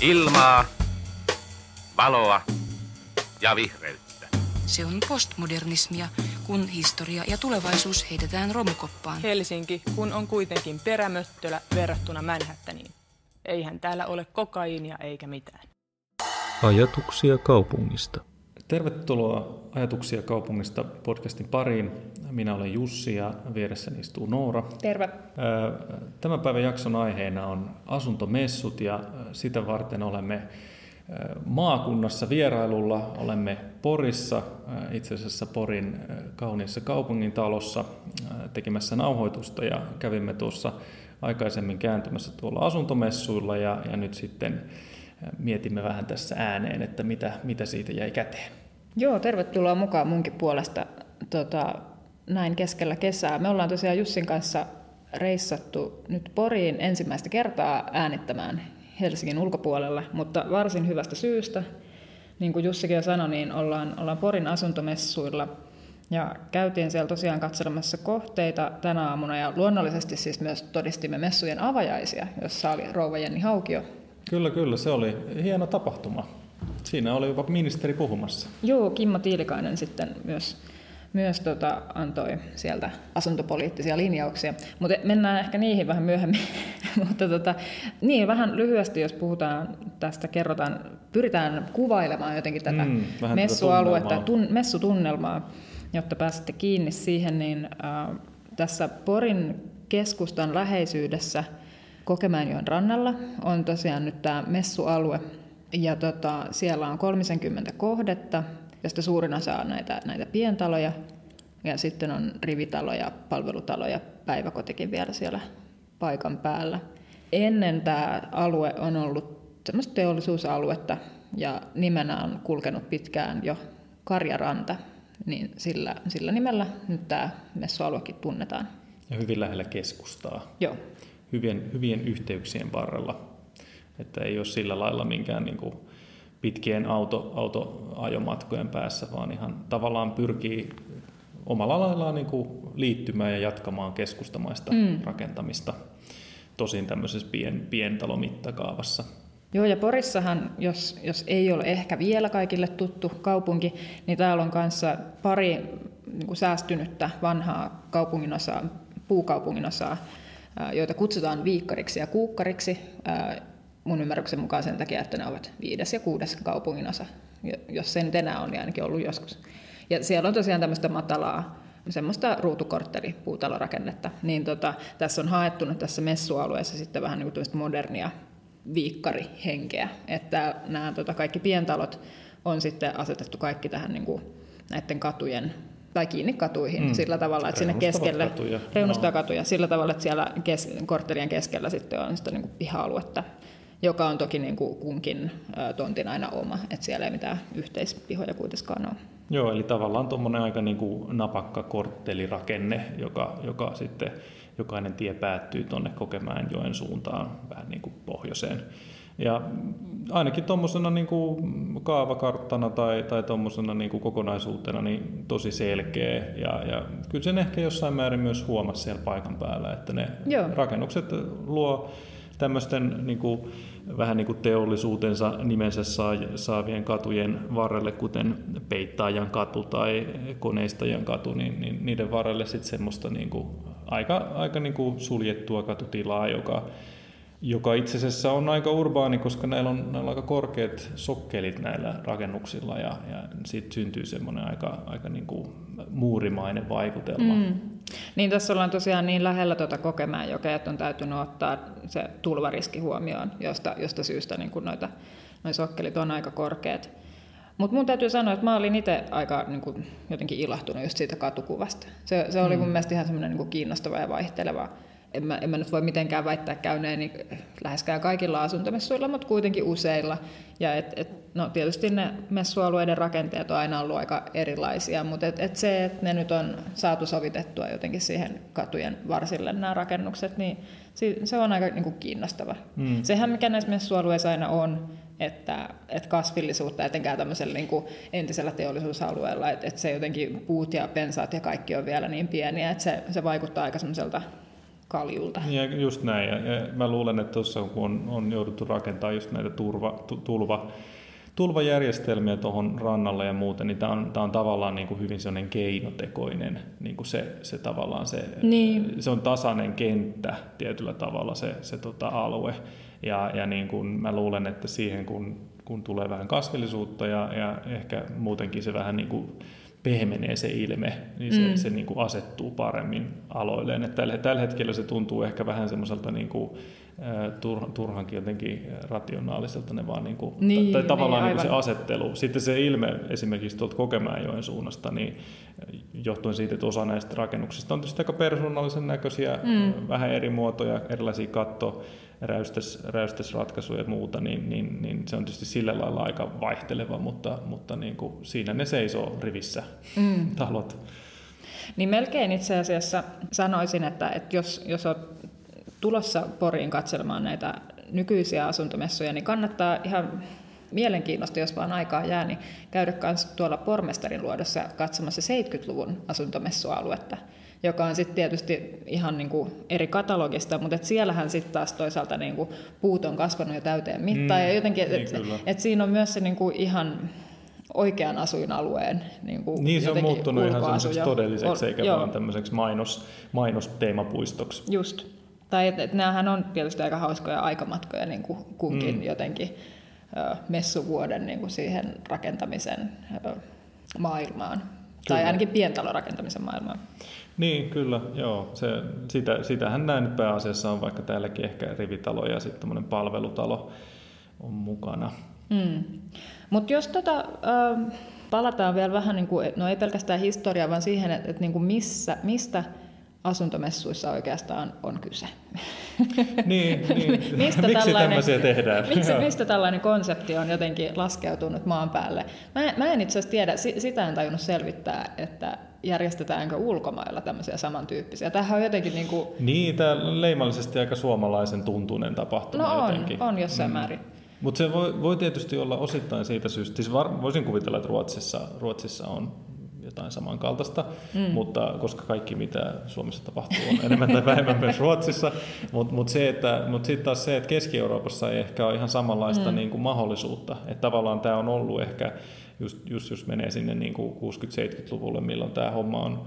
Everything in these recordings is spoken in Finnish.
Ilmaa, valoa ja vihreyttä. Se on postmodernismia, kun historia ja tulevaisuus heitetään romukoppaan. Helsinki, kun on kuitenkin perämöttölä verrattuna Manhattaniin. Eihän täällä ole kokaiinia eikä mitään. Ajatuksia kaupungista. Tervetuloa Ajatuksia kaupungista podcastin pariin. Minä olen Jussi ja vieressäni istuu Noora. Terve. Tämän päivän jakson aiheena on asuntomessut ja sitä varten olemme maakunnassa vierailulla. Olemme Porissa, itse asiassa Porin kauniissa kaupungin talossa tekemässä nauhoitusta ja kävimme tuossa aikaisemmin kääntymässä tuolla asuntomessuilla ja, ja nyt sitten mietimme vähän tässä ääneen, että mitä, mitä siitä jäi käteen. Joo, tervetuloa mukaan munkin puolesta tota, näin keskellä kesää. Me ollaan tosiaan Jussin kanssa reissattu nyt Poriin ensimmäistä kertaa äänittämään Helsingin ulkopuolella, mutta varsin hyvästä syystä. Niin kuin Jussikin sanoi, niin ollaan, ollaan Porin asuntomessuilla ja käytiin siellä tosiaan katselemassa kohteita tänä aamuna ja luonnollisesti siis myös todistimme messujen avajaisia, jossa oli rouva Jenni Haukio. Kyllä, kyllä. Se oli hieno tapahtuma. Siinä oli jopa ministeri puhumassa. Joo, Kimmo Tiilikainen sitten myös, myös tota, antoi sieltä asuntopoliittisia linjauksia. Mutta mennään ehkä niihin vähän myöhemmin. Mutta tota, niin, vähän lyhyesti, jos puhutaan tästä, kerrotaan, pyritään kuvailemaan jotenkin tätä mm, messualuetta, tätä tun, messutunnelmaa, jotta pääsette kiinni siihen, niin äh, tässä Porin keskustan läheisyydessä Kokemäenjoen rannalla on tosiaan nyt tämä messualue, ja tota, siellä on 30 kohdetta, josta suurin osa on näitä, näitä pientaloja. Ja sitten on rivitaloja, palvelutaloja, päiväkotikin vielä siellä paikan päällä. Ennen tämä alue on ollut semmoista teollisuusaluetta ja nimenä on kulkenut pitkään jo Karjaranta, niin sillä, sillä nimellä nyt tämä messualuekin tunnetaan. Ja hyvin lähellä keskustaa. Joo. Hyvien, hyvien yhteyksien varrella. Että ei ole sillä lailla minkään niin kuin pitkien auto, autoajomatkojen päässä, vaan ihan tavallaan pyrkii omalla laillaan niin kuin liittymään ja jatkamaan keskustamaista mm. rakentamista. Tosin tämmöisessä pien, pientalomittakaavassa. Joo, ja Porissahan, jos, jos ei ole ehkä vielä kaikille tuttu kaupunki, niin täällä on kanssa pari niin kuin säästynyttä vanhaa kaupunginosaa, puukaupunginosaa, joita kutsutaan viikkariksi ja kuukkariksi mun ymmärryksen mukaan sen takia, että ne ovat viides ja kuudes kaupunginosa. Jos se nyt enää on, niin ainakin ollut joskus. Ja siellä on tosiaan tämmöistä matalaa, semmoista ruutukorttelipuutalorakennetta. Niin tota, tässä on haettu nyt tässä messualueessa sitten vähän niin kuin modernia viikkarihenkeä. Että nämä tota, kaikki pientalot on sitten asetettu kaikki tähän niin kuin näiden katujen tai kiinni katuihin mm. sillä tavalla, että sinne keskelle, katuja. reunustaa no. katuja sillä tavalla, että siellä kes, korttelien keskellä sitten on sitä niin kuin piha-aluetta joka on toki niin kuin kunkin tontin aina oma, että siellä ei mitään yhteispihoja kuitenkaan ole. Joo, eli tavallaan tuommoinen aika niin kuin napakka korttelirakenne, joka, joka sitten jokainen tie päättyy tuonne Kokemäenjoen suuntaan vähän niin kuin pohjoiseen. Ja ainakin tuommoisena niin kaavakarttana tai, tai tuommoisena niin kuin kokonaisuutena niin tosi selkeä. Ja, ja kyllä sen ehkä jossain määrin myös huomasi siellä paikan päällä, että ne Joo. rakennukset luo tämmöisten niin kuin, vähän niin kuin teollisuutensa nimensä saavien katujen varrelle, kuten Peittaajan katu tai Koneistajan katu, niin, niin niiden varrelle sitten semmoista niin kuin, aika, aika niin kuin suljettua katutilaa, joka, joka itse asiassa on aika urbaani, koska näillä on, näillä on aika korkeat sokkelit näillä rakennuksilla ja, ja siitä syntyy semmoinen aika, aika niin kuin muurimainen vaikutelma. Mm. Niin tässä ollaan tosiaan niin lähellä tuota Kokemäenjokea, että on täytynyt ottaa se tulvariski huomioon, josta, josta syystä niin noita, noi sokkelit on aika korkeat. Mutta mun täytyy sanoa, että mä olin itse aika niin kuin, jotenkin ilahtunut just siitä katukuvasta. Se, se oli mm. mun mielestä ihan semmoinen niin kiinnostava ja vaihteleva en mä, en mä nyt voi mitenkään väittää käyneeni läheskään kaikilla asuntomessuilla, mutta kuitenkin useilla. Ja et, et, no tietysti ne messualueiden rakenteet on aina ollut aika erilaisia, mutta et, et se, että ne nyt on saatu sovitettua jotenkin siihen katujen varsille nämä rakennukset, niin se on aika niin kuin kiinnostava. Mm. Sehän mikä näissä messualueissa aina on, että, että kasvillisuutta etenkään tämmöisellä niin kuin entisellä teollisuusalueella, että, että se jotenkin puut ja pensaat ja kaikki on vielä niin pieniä, että se, se vaikuttaa aika semmoiselta kaljulta. Ja just näin. Ja, ja mä luulen, että tuossa kun on, on jouduttu rakentamaan just näitä turva, tu, tulva, tulvajärjestelmiä tuohon rannalle ja muuten, niin tämä on, tää on tavallaan niin kuin hyvin sellainen keinotekoinen, niin kuin se, se tavallaan se, Niin. se on tasainen kenttä tietyllä tavalla se, se tota alue. Ja, ja niin kuin mä luulen, että siihen kun, kun tulee vähän kasvillisuutta ja, ja ehkä muutenkin se vähän niin kuin pehmenee se ilme, niin se, mm. se niin kuin asettuu paremmin aloilleen. Että tällä, tällä hetkellä se tuntuu ehkä vähän semmoiselta niin kuin, tur, turhankin jotenkin rationaaliselta ne vaan niin kuin, Niin, tai tavallaan niin, niin kuin se asettelu. Sitten se ilme esimerkiksi tuolta Kokemäenjoen suunnasta, niin johtuen siitä, että osa näistä rakennuksista on tietysti aika persoonallisen näköisiä, mm. vähän eri muotoja, erilaisia katto, räystes, räystesratkaisuja ja muuta, niin, niin, niin se on tietysti sillä lailla aika vaihteleva, mutta, mutta niin kuin siinä ne seisoo rivissä mm. talot. Niin melkein itse asiassa sanoisin, että, että jos, jos olet tulossa Poriin katselemaan näitä nykyisiä asuntomessuja, niin kannattaa ihan mielenkiinnosta, jos vaan aikaa jää, niin käydä myös tuolla pormestarin luodossa katsomassa 70-luvun asuntomessualuetta, joka on sitten tietysti ihan niin kuin eri katalogista, mutta et siellähän sitten taas toisaalta niin kuin puut on kasvanut jo täyteen mittaan, Mm, ja jotenkin, että niin et, et siinä on myös se niin kuin ihan oikean asuinalueen niin kuin Niin se on muuttunut ihan semmoiseksi todelliseksi, On- eikä joo. vaan tämmöiseksi mainos, mainosteemapuistoksi. Just. Tai että et näähän on tietysti aika hauskoja aikamatkoja niin kuin kunkin mm. jotenkin ö, messuvuoden niin kuin siihen rakentamisen ö, maailmaan. Kyllä. Tai ainakin pientalorakentamisen maailmaan. Niin, kyllä, joo. Se, sitä, sitähän näin nyt pääasiassa on, vaikka täälläkin ehkä rivitalo ja sitten palvelutalo on mukana. Mm. Mutta jos tota, palataan vielä vähän, niin kuin, no ei pelkästään historiaa, vaan siihen, että, että niin kuin missä, mistä asuntomessuissa oikeastaan on kyse. Niin, niin. Mistä miksi tällainen- tämmöisiä tehdään? Miksi, Joo. mistä tällainen konsepti on jotenkin laskeutunut maan päälle? Mä, mä en itse asiassa tiedä, si- sitä en tajunnut selvittää, että järjestetäänkö ulkomailla tämmöisiä samantyyppisiä. Tämähän on jotenkin niin kuin, Niin, tämä leimallisesti aika suomalaisen tuntunen tapahtuma no on, jotenkin. on jossain mm. määrin. Mutta se voi, voi tietysti olla osittain siitä syystä, siis var, voisin kuvitella, että Ruotsissa, Ruotsissa on jotain samankaltaista, mm. mutta koska kaikki mitä Suomessa tapahtuu on enemmän tai vähemmän myös Ruotsissa, mutta mut se, että, mut sitten taas se, että Keski-Euroopassa ei ehkä ole ihan samanlaista mm. niin kuin mahdollisuutta, että tavallaan tämä on ollut ehkä, just, just jos menee sinne niin kuin 60-70-luvulle, milloin tämä homma on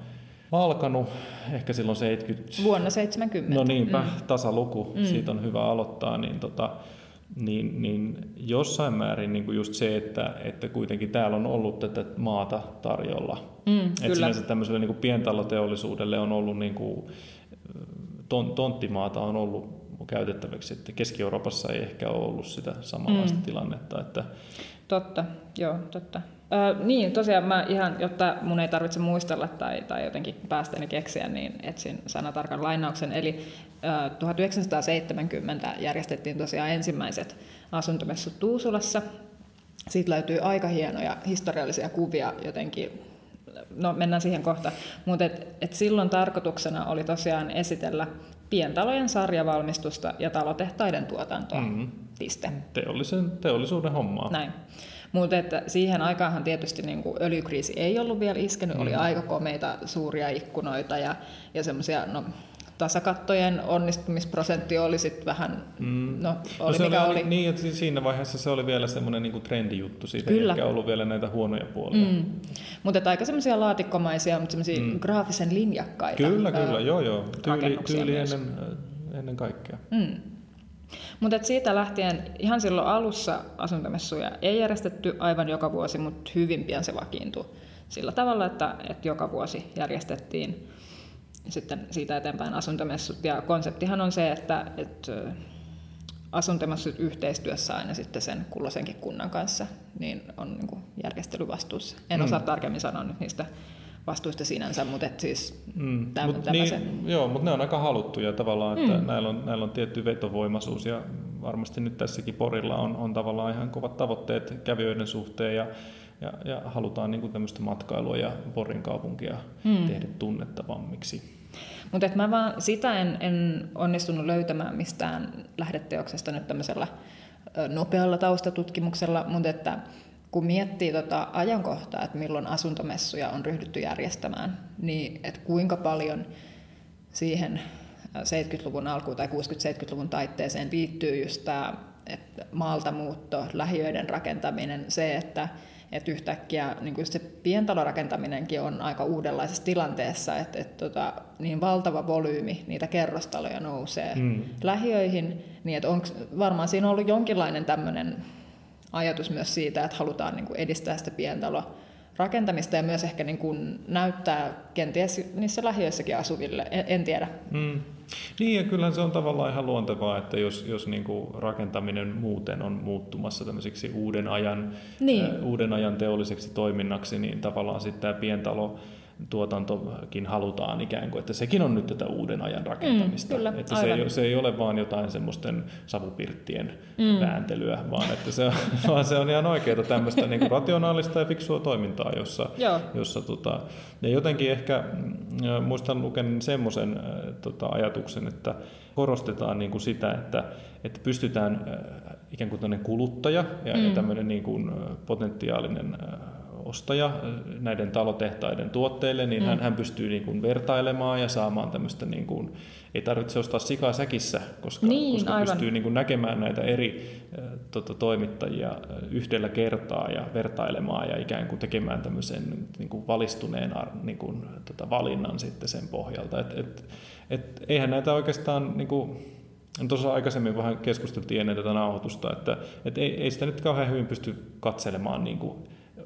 alkanut, ehkä silloin 70, Vuonna 70. No niinpä, mm. tasaluku, mm. siitä on hyvä aloittaa, niin, tota, niin, niin jossain määrin niin kuin just se, että, että kuitenkin täällä on ollut tätä maata tarjolla. Mm, Et kyllä. sinänsä tämmöiselle niin kuin pientaloteollisuudelle on ollut niin kuin, ton, tonttimaata on ollut käytettäväksi, että Keski-Euroopassa ei ehkä ole ollut sitä samanlaista mm. tilannetta, että Totta, joo, totta. Ö, niin, tosiaan mä ihan, jotta mun ei tarvitse muistella tai, tai jotenkin päästäni keksiä, niin etsin sanatarkan lainauksen. Eli ö, 1970 järjestettiin tosiaan ensimmäiset asuntomessut Tuusulassa. Siitä löytyy aika hienoja historiallisia kuvia jotenkin, no mennään siihen kohta, mutta et, et silloin tarkoituksena oli tosiaan esitellä pientalojen sarjavalmistusta ja talotehtaiden tuotantoa. Mhm. Mm. Piste. teollisen, teollisuuden hommaa. Näin. Mutta että siihen aikaanhan tietysti niin kuin öljykriisi ei ollut vielä iskenyt, mm. oli aika komeita suuria ikkunoita ja, ja semmoisia, no tasakattojen onnistumisprosentti oli sitten vähän, mm. no oli no se mikä oli, oli. Niin, että siinä vaiheessa se oli vielä semmoinen niin trendijuttu, siitä Kyllä. ei ehkä ollut vielä näitä huonoja puolia. Mm. Mutta aika semmoisia laatikkomaisia, mutta semmoisia mm. graafisen linjakkaita. Kyllä, ää, kyllä, joo joo. Tyyli, tyyli myös. ennen, ennen kaikkea. Mm. Mutta siitä lähtien ihan silloin alussa asuntomessuja ei järjestetty aivan joka vuosi, mutta hyvin pian se vakiintui sillä tavalla, että, että joka vuosi järjestettiin sitten siitä eteenpäin asuntomessut. Ja konseptihan on se, että, että asuntomessut yhteistyössä aina sitten sen kulloisenkin kunnan kanssa niin on niin kuin järjestelyvastuussa. En Mm. osaa tarkemmin sanoa nyt niistä vastuista sinänsä, mutta et siis Mm. täm, Mut niin, joo, mutta ne on aika haluttuja tavallaan, että mm. näillä, on, näillä on tietty vetovoimaisuus ja varmasti nyt tässäkin Porilla on, on tavallaan ihan kovat tavoitteet kävijöiden suhteen ja, ja, ja halutaan niin kuin tämmöistä matkailua ja Porin kaupunkia mm. tehdä tunnettavammiksi. Mutta mä vaan sitä en, en onnistunut löytämään mistään lähdeteoksesta nyt tämmöisellä nopealla taustatutkimuksella, mutta että kun miettii tota ajankohtaa, että milloin asuntomessuja on ryhdytty järjestämään, niin että kuinka paljon siihen 70-luvun alkuun tai 60-70-luvun taitteeseen liittyy just tämä että maalta muutto, lähiöiden rakentaminen, se, että, että yhtäkkiä niin kuin se pientalorakentaminenkin on aika uudenlaisessa tilanteessa, että, että tota, niin valtava volyymi niitä kerrostaloja nousee mm. lähiöihin, niin että onko, varmaan siinä on ollut jonkinlainen tämmöinen ajatus myös siitä, että halutaan niin kuin edistää sitä pientaloa rakentamista ja myös ehkä niin kuin näyttää kenties niissä lähiöissäkin asuville, en, en tiedä. Mm. Niin ja kyllähän se on tavallaan ihan luontevaa, että jos, jos niin kuin rakentaminen muuten on muuttumassa tämmöiseksi uuden ajan, niin. uuden ajan teolliseksi toiminnaksi, niin tavallaan sitten tämä pientalo tuotantokin halutaan ikään kuin, että sekin on nyt tätä uuden ajan rakentamista. Mm, kyllä, että se ei, se ei ole vaan jotain semmoisten savupirttien mm. vääntelyä, vaan että se, vaan se on ihan oikeaa tämmöistä niin kuin rationaalista ja fiksua toimintaa, jossa, jossa tota, ja jotenkin ehkä mm, muistan luken semmoisen äh, tota, ajatuksen, että korostetaan niin kuin sitä, että, että pystytään äh, ikään kuin kuluttaja ja, mm. ja tämmöinen niin kuin äh, potentiaalinen ostaja näiden talotehtaiden tuotteille, niin mm. hän, hän pystyy niin kuin vertailemaan ja saamaan tämmöistä, niin kuin, ei tarvitse ostaa sikaa säkissä, koska, niin, koska aivan. pystyy niin kuin näkemään näitä eri tota, toimittajia yhdellä kertaa ja vertailemaan ja ikään kuin tekemään tämmöisen niin kuin valistuneen niin kuin, tota, valinnan sitten sen pohjalta. Et, et, et, eihän näitä oikeastaan... Niin kuin, Tuossa aikaisemmin vähän keskusteltiin ennen tätä nauhoitusta, että, että ei, ei sitä nyt kauhean hyvin pysty katselemaan niin kuin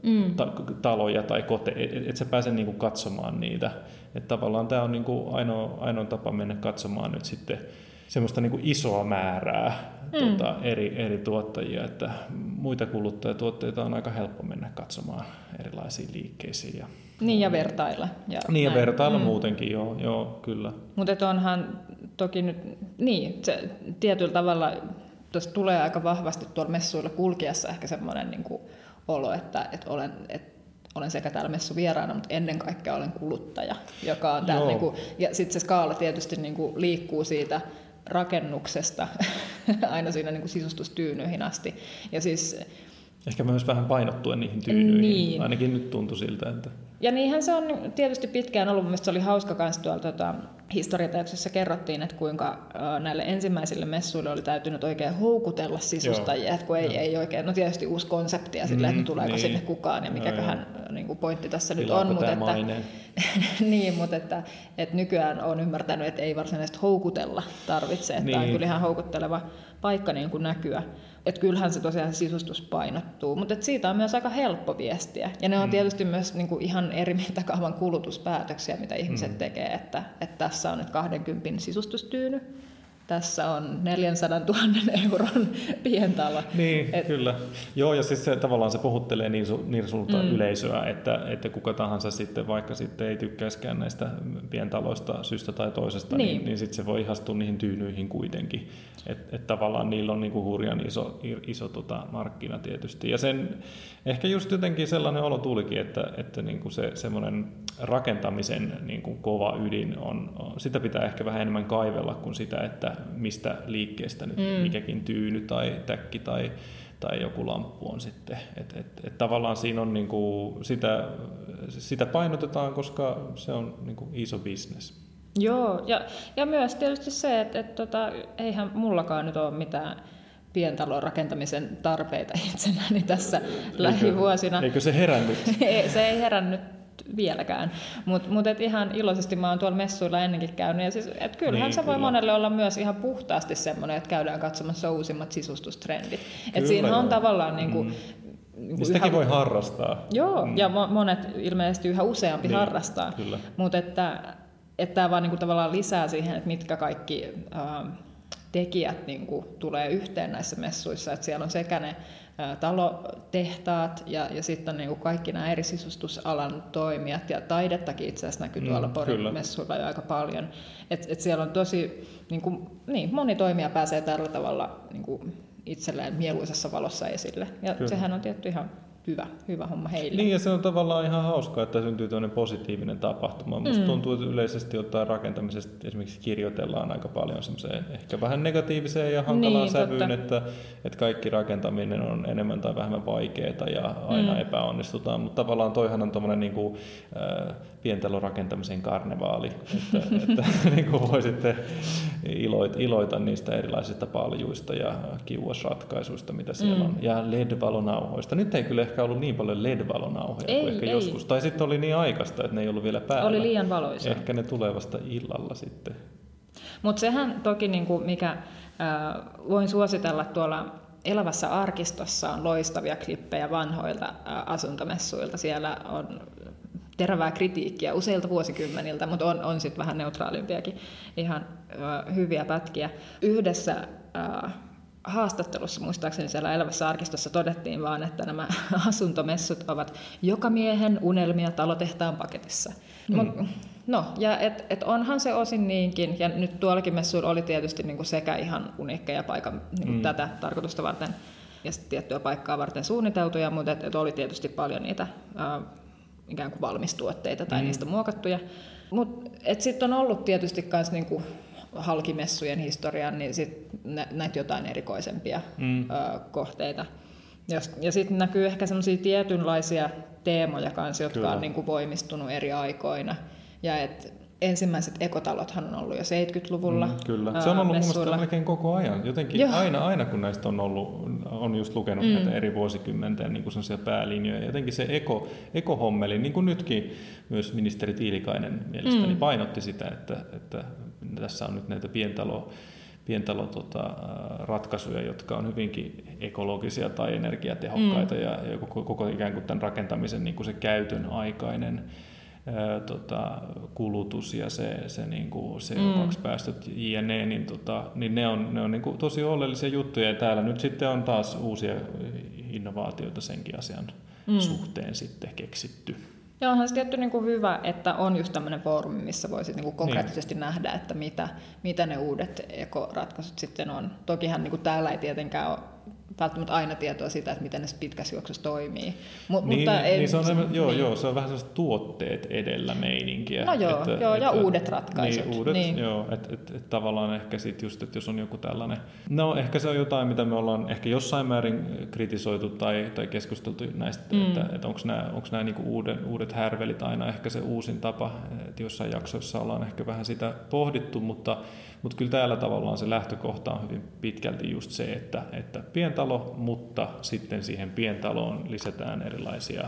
mm. ta- taloja tai koteja, et, et sä pääse niinku katsomaan niitä. Et tavallaan tämä on niinku ainoa, ainoa tapa mennä katsomaan nyt sitten semmoista niinku isoa määrää mm. tota, eri, eri tuottajia, että muita kuluttajatuotteita on aika helppo mennä katsomaan erilaisiin liikkeisiin. Ja, niin ja vertailla. Ja niin näin. ja vertailla mm. muutenkin, joo, joo kyllä. Mutta onhan toki nyt, niin, se tietyllä tavalla tuossa tulee aika vahvasti tuolla messuilla kulkiessa ehkä semmoinen niin kuin, olo, että, että olen, että olen sekä täällä messu vieraana, mutta ennen kaikkea olen kuluttaja, joka on täällä, niin kuin, ja sitten se skaala tietysti niin kuin liikkuu siitä rakennuksesta aina siinä niin kuin sisustustyynyihin asti. Ja siis, Ehkä myös vähän painottuen niihin tyynyihin, niin. ainakin nyt tuntui siltä. Että... Ja niinhän se on tietysti pitkään ollut, mielestäni se oli hauska myös tuolla tota, historiateoksessa kerrottiin, että kuinka näille ensimmäisille messuille oli täytynyt oikein houkutella sisustajia, että kun ei, ei oikein, no tietysti uusi konsepti ja sille, että mm, tuleeko niin. sinne kukaan ja mikäköhän no, niin kuin pointti tässä nyt on. Mutta että, niin, mutta että, että nykyään on ymmärtänyt, että ei varsinaisesti houkutella tarvitse, että niin. on kyllä ihan houkutteleva paikka niin kuin näkyä. Että kyllähän se tosiaan sisustus painottuu, mutta siitä on myös aika helppo viestiä. Ja ne on mm. tietysti myös niin kuin ihan eri mittakaavan kulutuspäätöksiä, mitä ihmiset mm. tekee, että, että tässä on nyt 20 sisustustyyny, tässä on 400 000 euron pientalo. Niin, Et... kyllä. Joo, ja siis se, tavallaan se puhuttelee niin, su, niin sulta mm. yleisöä, että, että kuka tahansa sitten, vaikka sitten ei tykkäiskään näistä pientaloista syystä tai toisesta, niin, niin, niin sitten se voi ihastua niihin tyynyihin kuitenkin. Että et tavallaan niillä on niinku hurjan iso, iso tota markkina tietysti. Ja sen ehkä just jotenkin sellainen olo tulikin, että, että niinku se semmoinen rakentamisen niinku kova ydin on, sitä pitää ehkä vähän enemmän kaivella kuin sitä, että mistä liikkeestä nyt mm. mikäkin tyyny tai täkki tai, tai joku lamppu on sitten. Et, et, et tavallaan siinä on niinku, sitä, sitä painotetaan, koska se on niinku iso bisnes. Joo, ja, ja myös tietysti se, että, että tota, eihän mullakaan nyt ole mitään pientalon rakentamisen tarpeita itselläni tässä eikö, lähivuosina. Eikö se herännyt? se ei herännyt vieläkään. Mutta mut ihan iloisesti mä oon tuolla messuilla ennenkin käynyt. Ja siis, et kyllähän niin, se voi kyllä. monelle olla myös ihan puhtaasti semmoinen, että käydään katsomassa uusimmat sisustustrendit. Et siinä on tavallaan niin kuin, mm. Niin kuin Sitäkin yhä... voi harrastaa. Joo, mm. ja monet ilmeisesti yhä useampi niin, harrastaa. Mutta että, että tämä vaan niin kuin tavallaan lisää siihen, että mitkä kaikki äh, tekijät niin kuin tulee yhteen näissä messuissa. Että siellä on sekä ne talotehtaat ja, ja sitten niin kaikki nämä eri sisustusalan toimijat ja taidettakin itse asiassa näkyy tuolla mm, Porin messuilla jo aika paljon. Et, et siellä on tosi, niin, kuin, niin moni toimija pääsee tällä tavalla niin kuin itselleen mieluisessa valossa esille ja kyllä. sehän on tietty ihan hyvä, hyvä homma heille. Niin ja se on tavallaan ihan hauskaa, että syntyy tämmöinen positiivinen tapahtuma. Musta mm. tuntuu, että yleisesti ottaen rakentamisesta esimerkiksi kirjoitellaan aika paljon semmoiseen ehkä vähän negatiiviseen ja hankalaan Niin, sävyyn, totta. että, että kaikki rakentaminen on enemmän tai vähemmän vaikeaa ja aina mm. epäonnistutaan. Mutta tavallaan toihan on tuommoinen niin kuin, äh, pientalorakentamisen karnevaali, että, että niin kuin voi sitten iloita, iloita niistä erilaisista paljuista ja kiuasratkaisuista, mitä siellä mm. on. Ja LED-valonauhoista. Nyt ei kyllä ehkä ollut niin paljon LED-valonauhoja Ei, kuin ehkä ei. joskus. Tai sitten oli niin aikaista, että ne ei ollut vielä päällä. Oli liian valoisa. Ehkä ne tulee vasta illalla sitten. Mutta sehän toki, niin kuin mikä äh, voin suositella tuolla Elävässä arkistossa on loistavia klippejä vanhoilta äh, asuntomessuilta. Siellä on terävää kritiikkiä useilta vuosikymmeniltä, mutta on, on sitten vähän neutraalimpiakin ihan äh, hyviä pätkiä. Yhdessä äh, haastattelussa muistaakseni siellä Elävässä arkistossa todettiin vaan, että nämä asuntomessut ovat joka miehen unelmia talotehtaan paketissa. Mm. No, ja et, et onhan se osin niinkin, ja nyt tuollakin messuilla oli tietysti niinku sekä ihan uniikkeja paikan niinku mm. tätä tarkoitusta varten ja tiettyä paikkaa varten suunniteltuja, mutta et, et oli tietysti paljon niitä ää, ikään kuin valmistuotteita tai mm. niistä muokattuja. Mutta sitten on ollut tietysti myös niinku halkimessujen historian, niin sit nä, näitä jotain erikoisempia mm. ää, kohteita. Ja, ja sitten näkyy ehkä semmoisia tietynlaisia teemoja kanssa, jotka Kyllä. on niinku voimistunut eri aikoina. Ja et ensimmäiset ekotalothan on ollut jo 70-luvulla. Mm, kyllä. Se on ollut mun melkein koko ajan. Jotenkin Joo. aina, aina kun näistä on ollut, on just lukenut mm. näitä eri vuosikymmenten niin kuin päälinjoja. Jotenkin se eko, ekohommeli, niin kuin nytkin myös ministeri Tiilikainen mielestäni mm. painotti sitä, että, että tässä on nyt näitä pientalo, pientalo tota, jotka on hyvinkin ekologisia tai energiatehokkaita mm. ja, ja koko, koko ikään kuin tämän rakentamisen niin kuin se käytön aikainen ää, tota, kulutus ja se, se niin kuin CO2-päästöt jne, niin, tota, niin ne on, ne on niin kuin tosi oleellisia juttuja ja täällä nyt sitten on taas uusia innovaatioita senkin asian mm. suhteen sitten keksitty. Ja onhan se tietty niin kuin hyvä, että on just tämmöinen foorumi, missä voisi niin kuin konkreettisesti niin. nähdä, että mitä, mitä ne uudet ekoratkaisut sitten on. Tokihan niin kuin täällä ei tietenkään ole välttämättä aina tietoa siitä, että miten ne pitkässä juoksussa toimii. Mut, Niin, mutta niin, niin, se on, niin. joo, joo, se on vähän sellaista tuotteet edellä meininkiä. No joo, joo, ja uudet ratkaisut. Niin, uudet, Niin. joo, että et, et tavallaan ehkä sit just, että jos on joku tällainen, no ehkä se on jotain, mitä me ollaan ehkä jossain määrin kritisoitu tai, tai keskusteltu näistä, mm. että, että onko nämä, onks nämä niinku uuden, uudet härvelit aina ehkä se uusin tapa, että jossain jaksoissa ollaan ehkä vähän sitä pohdittu, mutta, mutta kyllä täällä tavallaan se lähtökohta on hyvin pitkälti just se, että, että pientalo, mutta sitten siihen pientaloon lisätään erilaisia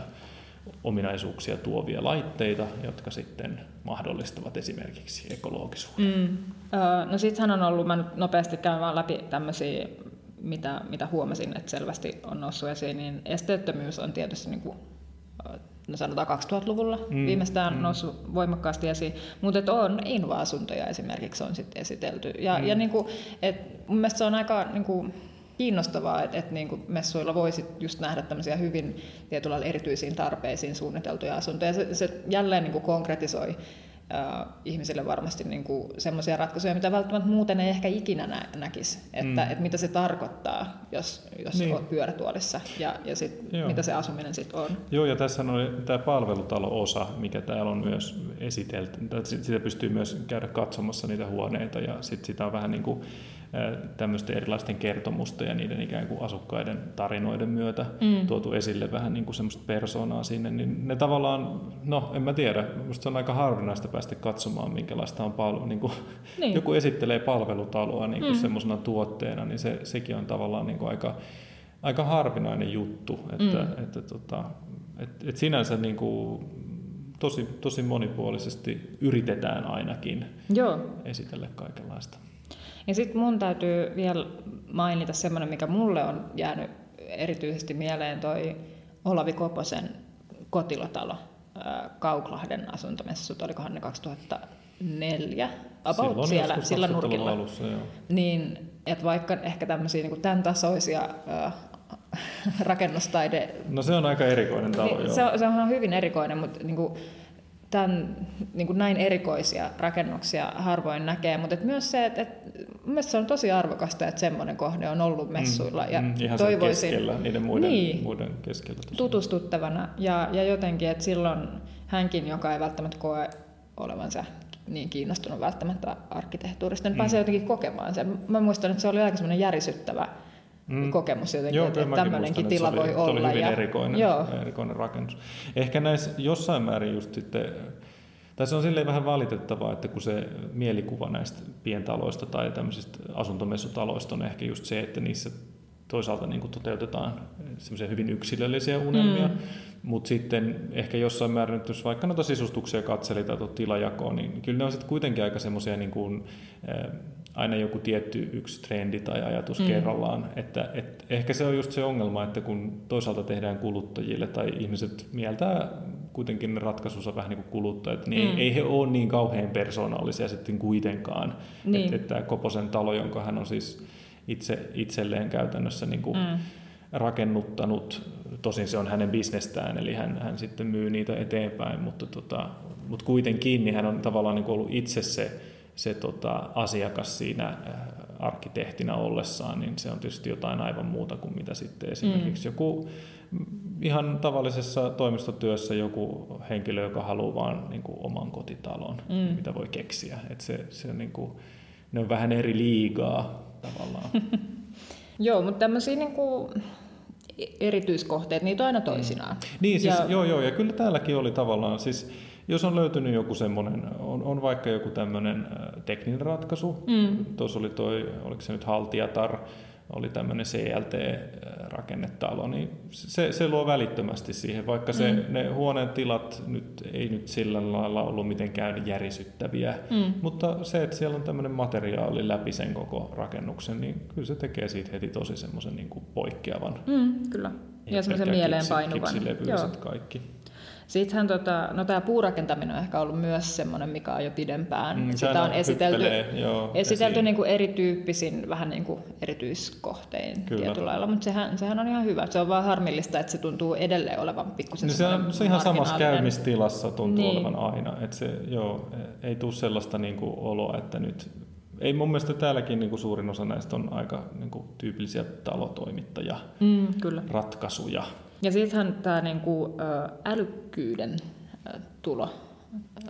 ominaisuuksia tuovia laitteita, jotka sitten mahdollistavat esimerkiksi ekologisuuden. Mm. No sittenhän on ollut, mä nyt nopeasti käyn vaan läpi tämmöisiä, mitä, mitä huomasin, että selvästi on noussut esiin, niin esteettömyys on tietysti niin kuin, no sanotaan 2000-luvulla mm, viimeistään mm. noussut voimakkaasti esiin, mutta on inva-asuntoja esimerkiksi on sitten esitelty. Ja, mm. ja niin kuin, et mun mielestä se on aika niin kuin, kiinnostavaa, että, että niin kuin messuilla voisi just nähdä tämmöisiä hyvin tietyllä erityisiin tarpeisiin suunniteltuja asuntoja. Se, se jälleen niin kuin konkretisoi ihmisille varmasti niin kuin semmoisia ratkaisuja, mitä välttämättä muuten ei ehkä ikinä nä- näkisi, että, mm. että mitä se tarkoittaa, jos, jos Niin. olet pyörätuolissa ja, ja sit, Joo. mitä se asuminen sitten on. Joo, ja tässä on tämä palvelutalo-osa, mikä täällä on myös esitelty. Sitä pystyy myös käydä katsomassa niitä huoneita, ja sitten sitä on vähän niin kuin tämmöisten erilaisten kertomusten ja niiden ikään kuin asukkaiden tarinoiden myötä mm. tuotu esille vähän niin kuin semmoista persoonaa sinne, niin ne tavallaan, no en mä tiedä, musta se on aika harvinaista päästä katsomaan, minkälaista on palvelu, niin kuin Niin. joku esittelee palvelutaloa niin kuin mm. semmoisena tuotteena, niin se, sekin on tavallaan niin kuin aika, aika harvinainen juttu, että, mm. että tota, et, et sinänsä niin kuin tosi, tosi monipuolisesti yritetään ainakin Joo. esitellä kaikenlaista. Ja sitten mun täytyy vielä mainita semmoinen, mikä mulle on jäänyt erityisesti mieleen, toi Olavi Koposen kotilotalo, Kauklahden asuntomessut, olikohan ne 2004, about Silloin siellä, sillä 2000-luvun nurkilla. Alussa, joo. Niin, että vaikka ehkä tämmöisiä niin tämän tasoisia rakennustaide No se on aika erikoinen talo, niin, joo. se, on, se on hyvin erikoinen, mutta niin kuin, tämän, niin kuin näin erikoisia rakennuksia harvoin näkee, mutta et myös se, että et mielestäni se on tosi arvokasta, että semmoinen kohde on ollut messuilla. Ja Mm, ihan toivoisin, keskellä, niiden muiden, Niin. muiden keskellä. tosiaan. tutustuttavana ja, ja jotenkin, että silloin hänkin, joka ei välttämättä koe olevansa niin kiinnostunut välttämättä arkkitehtuurista, niin pääsee jotenkin kokemaan sen. Mä muistan, että se oli aika semmoinen järisyttävä mm. kokemus jotenkin, Joo, että, tämmöinenkin muistan, että tila voi olla. Se oli hyvin ja, erikoinen, Joo, erikoinen rakennus. Ehkä näissä jossain määrin just sitten, se on silleen vähän valitettavaa, että kun se mielikuva näistä pientaloista tai tämmöisistä asuntomessutaloista on ehkä just se, että niissä toisaalta niin kuin toteutetaan semmoisia hyvin yksilöllisiä unelmia, mm. mutta sitten ehkä jossain määrin, jos vaikka noita sisustuksia katseli tai tuota tilajakoa, niin kyllä ne on sitten kuitenkin aika semmoisia niin kuin, aina joku tietty yksi trendi tai ajatus mm. kerrallaan. Että, et ehkä se on just se ongelma, että kun toisaalta tehdään kuluttajille tai ihmiset mieltää kuitenkin ne ratkaisunsa vähän niin kuin kuluttajat, niin mm. ei, ei he ole niin kauhean persoonallisia sitten kuitenkaan. Niin. Että, että tämä Koposen talo, jonka hän on siis itse, itselleen käytännössä niin kuin mm. rakennuttanut, tosin se on hänen bisnestään, eli hän, hän sitten myy niitä eteenpäin, mutta, tota, mutta kuitenkin niin hän on tavallaan niin kuin ollut itse se, se tota, asiakas siinä äh, arkkitehtinä ollessaan, niin se on tietysti jotain aivan muuta kuin mitä sitten esimerkiksi mm. joku ihan tavallisessa toimistotyössä joku henkilö, joka haluaa vaan niin kuin oman kotitalon, mm. mitä voi keksiä. Et se, se niin kuin, ne on vähän eri liigaa tavallaan. Joo, mutta tämmöisiä niin kuin erityiskohteet, niitä on aina toisinaan. Mm. Niin, siis, ja... joo, joo, ja kyllä täälläkin oli tavallaan, siis jos on löytynyt joku semmoinen, on, on vaikka joku tämmöinen tekninen ratkaisu, mm. tuossa oli toi, oliko se nyt Haltiatar, oli tämmöinen CLT-rakennetalo, niin se, se luo välittömästi siihen, vaikka se, mm. ne huoneen tilat nyt ei nyt sillä lailla ollut mitenkään järisyttäviä, mm. mutta se, että siellä on tämmöinen materiaali läpi sen koko rakennuksen, niin kyllä se tekee siitä heti tosi semmoisen niin kuin poikkeavan. Mm, kyllä, ja semmoisen mieleenpainuvan. Kipsilevyiset kaikki. Sittenhän tota, no tämä puurakentaminen on ehkä ollut myös semmoinen, mikä on jo pidempään. Mm, Sitä on esitelty, joo, esitelty niin kuin erityyppisin, vähän niin kuin erityiskohtein Kyllä. tietyllä lailla, mutta sehän, sehän on ihan hyvä. Se on vaan harmillista, että se tuntuu edelleen olevan pikkusen niin se on, se ihan samassa käymistilassa tuntuu niin. olevan aina. Että se, joo, ei tule sellaista niin kuin oloa, että nyt ei mun mielestä täälläkin niin kuin suurin osa näistä on aika niin kuin tyypillisiä talotoimittaja mm, kyllä. ratkaisuja. Ja sittenhän tämä niinku, älykkyyden tulo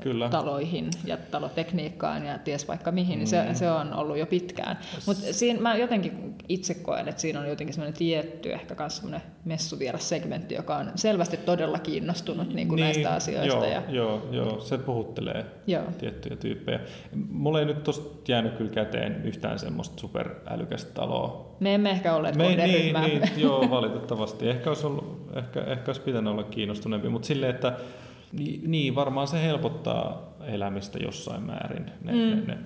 Kyllä. taloihin ja talotekniikkaan ja ties vaikka mihin, niin se, mm. se on ollut jo pitkään. Mutta siinä mä jotenkin itse koen, että siinä on jotenkin semmoinen tietty, ehkä myös semmoinen messuvieras-segmentti, joka on selvästi todella kiinnostunut niin kuin niin, näistä asioista. Joo, ja... joo, joo, se puhuttelee joo. tiettyjä tyyppejä. Mulla ei nyt tosta jäänyt kyllä käteen yhtään semmoista superälykästä taloa. Me emme ehkä ole Me, niin, niin, joo, valitettavasti. Ehkä olisi, ollut, ehkä, ehkä olisi pitänyt olla kiinnostuneempi, mutta silleen, että niin, varmaan se helpottaa elämistä jossain määrin, ne, mm. ne, ne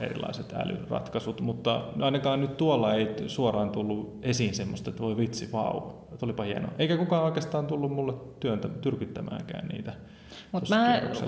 erilaiset älyratkaisut, mutta ainakaan nyt tuolla ei suoraan tullut esiin semmoista, että voi vitsi, vau, olipa hienoa. Eikä kukaan oikeastaan tullut mulle työntä, tyrkyttämäänkään niitä. Mutta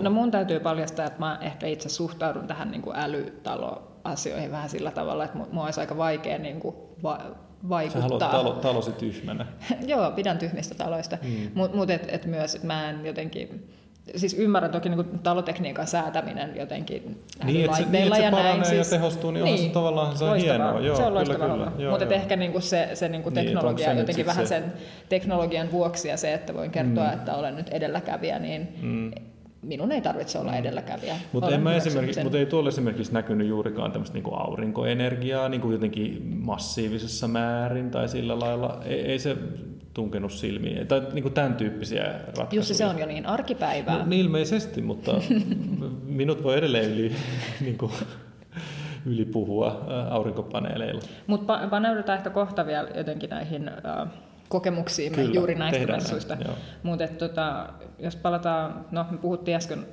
no mun täytyy paljastaa, että mä ehkä itse suhtaudun tähän niin kuin älytaloasioihin vähän sillä tavalla, että mua olisi aika vaikea niin kuin va- vaikuttaa. Sä haluat talo, talosi tyhmänä. Joo, pidän tyhmistä taloista, mm. mutta mut et, et myös et mä en jotenkin, siis ymmärrän toki niin talotekniikan säätäminen jotenkin niin, että se, niin, että se ja paranee näin, siis, ja tehostuu, niin, niin se niin, tavallaan se on hienoa. Joo, se on loistava kyllä, kyllä. Mutta ehkä niin kuin se, se niin kuin teknologia niin, jotenkin vähän se... sen teknologian vuoksi ja se, että voin kertoa, mm. että olen nyt edelläkävijä, niin mm minun ei tarvitse olla edelläkävijä. Mutta mut ei tuolla esimerkiksi näkynyt juurikaan tämmöistä niinku aurinkoenergiaa niinku jotenkin massiivisessa määrin tai sillä lailla. Ei, ei se tunkenut silmiin. Tai niinku tämän tyyppisiä ratkaisuja. Jussi, se on jo niin arkipäivää. No, niin ilmeisesti, mutta minut voi edelleen yli, niinku, yli puhua aurinkopaneeleilla. Mutta paneudutaan ehkä kohta vielä jotenkin näihin... Uh, kokemuksiimme Kyllä, juuri näistä messuista. Mutta tota, jos palataan, no me puhuttiin äsken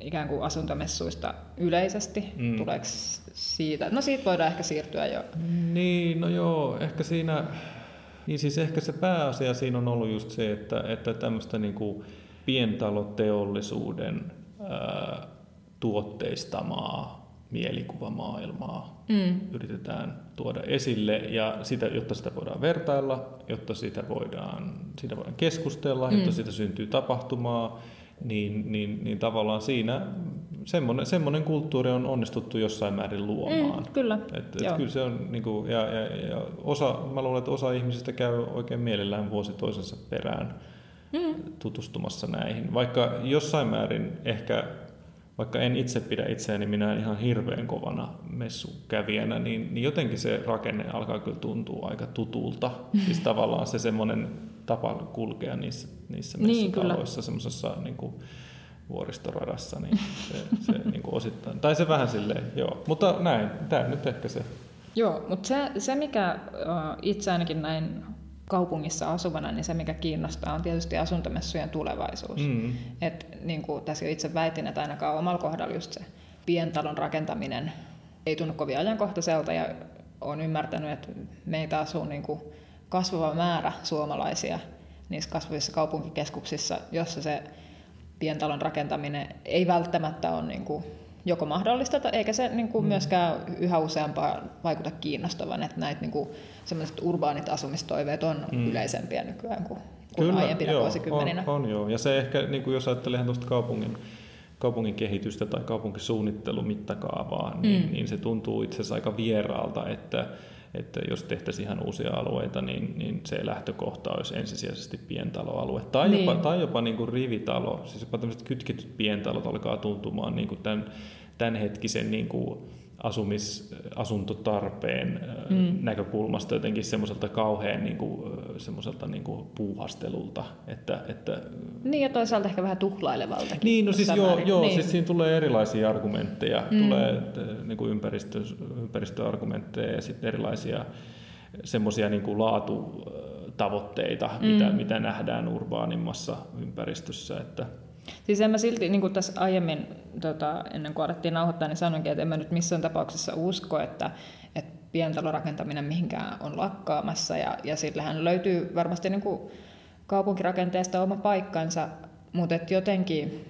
ikään kuin asuntomessuista yleisesti, mm. tuleeko siitä, no siitä voidaan ehkä siirtyä jo. Niin, no joo, ehkä siinä, niin siis ehkä se pääasia siinä on ollut just se, että, että tämmöistä niin kuin pientaloteollisuuden ää, tuotteistamaa mielikuvamaailmaa mm. yritetään tuoda esille, ja sitä, jotta sitä voidaan vertailla, jotta sitä voidaan, siitä voidaan keskustella, mm. jotta siitä syntyy tapahtumaa, niin, niin, niin tavallaan siinä semmoinen, semmoinen kulttuuri on onnistuttu jossain määrin luomaan. Mm, kyllä, Et, et joo. kyllä se on, niin kuin, ja, ja, ja osa, mä luulen, että osa ihmisistä käy oikein mielellään vuosi toisensa perään mm. tutustumassa näihin. Vaikka jossain määrin ehkä, vaikka en itse pidä itseäni minä ihan hirveän kovana messukävijänä, niin, niin jotenkin se rakenne alkaa kyllä tuntua aika tutulta. Siis tavallaan se semmoinen tapa kulkea niissä, niissä Niin, messutaloissa, semmoisessa niin kuin, vuoristoradassa, niin se, se niin kuin osittain, tai se vähän silleen, joo. Mutta näin, tämä nyt ehkä se. Joo, mutta se, se mikä itse ainakin näin kaupungissa asuvana, niin se mikä kiinnostaa on tietysti asuntomessujen tulevaisuus. Mm. Et, niin kuin tässä jo itse väitin, että ainakaan omalla kohdalla just se pientalon rakentaminen ei tunnu kovin ajankohtaiselta ja olen ymmärtänyt, että meitä asuu niin kuin kasvava määrä suomalaisia niissä kasvavissa kaupunkikeskuksissa, jossa se pientalon rakentaminen ei välttämättä ole niin kuin joko mahdollista, tai eikä se niin kuin mm. myöskään yhä useampaa vaikuta kiinnostavan, että näitä niin kuin, sellaiset urbaanit asumistoiveet on mm. yleisempiä nykyään kuin, kuin aiempina joo, vuosikymmeninä. On, on joo. Ja se ehkä, niin kuin jos ajattelee tuosta kaupungin, kaupungin kehitystä tai kaupunkisuunnittelun mittakaavaa, niin, mm. niin se tuntuu itse asiassa aika vieraalta, että, että jos tehtäisiin ihan uusia alueita, niin, niin se lähtökohta olisi ensisijaisesti pientaloalue. Tai Niin. jopa, tai jopa niin kuin rivitalo, siis jopa tämmöiset kytketyt pientalot alkaa tuntumaan niin kuin tämän, tämänhetkisen niin kuin asumis, asuntotarpeen mm. näkökulmasta jotenkin semmoiselta kauhean niin kuin, semmoiselta niin kuin puuhastelulta, että, että Niin ja toisaalta ehkä vähän tuhlailevaltakin. niin, no siis joo, määrin. joo niin. siis siinä tulee erilaisia argumentteja, mm. tulee äh, niin kuin ympäristö, ympäristöargumentteja ja sitten erilaisia semmoisia niin kuin laatutavoitteita, mm. mitä, mitä nähdään urbaanimmassa ympäristössä, että Siis en mä silti, niin kuin tässä aiemmin, tota, ennen kuin alettiin nauhoittaa, niin sanoinkin, että en mä nyt missään tapauksessa usko, että, että pientalorakentaminen mihinkään on lakkaamassa. Ja, ja sillähän löytyy varmasti niin kuin kaupunkirakenteesta oma paikkansa, mutta et jotenkin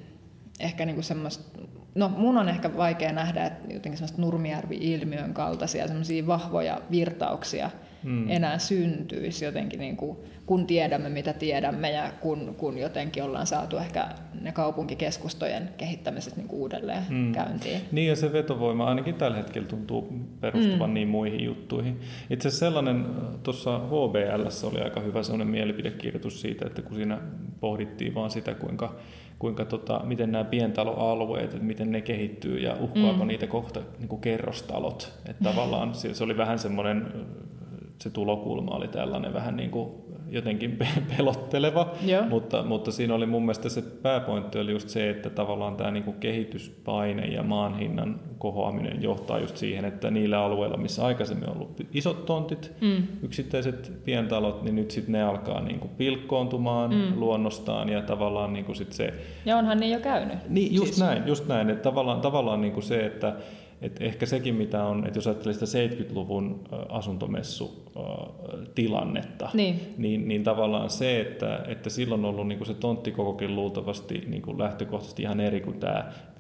ehkä niin kuin semmoista, no mun on ehkä vaikea nähdä, että jotenkin semmoista Nurmijärvi-ilmiön kaltaisia semmoisia vahvoja virtauksia mm. enää syntyisi jotenkin, niin kuin, kun tiedämme mitä tiedämme ja kun, kun jotenkin ollaan saatu ehkä ne kaupunkikeskustojen kehittämiset niin kuin uudelleen mm. käyntiin. Niin ja se vetovoima ainakin tällä hetkellä tuntuu perustuvan mm. niin muihin juttuihin. Itse asiassa sellainen tuossa HBL oli aika hyvä sellainen mielipidekirjoitus siitä, että kun siinä pohdittiin vaan sitä, kuinka, kuinka tota, miten nämä pientaloalueet, että miten ne kehittyy ja uhkaako mm. niitä kohta niin kuin kerrostalot. Että tavallaan se, se oli vähän semmoinen, se tulokulma oli tällainen vähän niin kuin jotenkin pelotteleva, mutta, mutta siinä oli mun mielestä se pääpointti oli just se, että tavallaan tämä niinku kehityspaine ja maan hinnan kohoaminen johtaa just siihen, että niillä alueilla, missä aikaisemmin on ollut isot tontit, mm. yksittäiset pientalot, niin nyt sitten ne alkaa niinku pilkkoontumaan mm. luonnostaan ja tavallaan niinku sit se... Ja onhan niin jo käynyt. Niin, just siis. näin, just näin, että tavallaan, tavallaan niinku se, että et ehkä sekin, mitä on, että jos ajattelee sitä 70-luvun asuntomessutilannetta, niin. Niin, niin tavallaan se, että, että silloin on ollut niin kuin se tonttikokokin luultavasti niin kuin lähtökohtaisesti ihan eri kuin tämä 500-800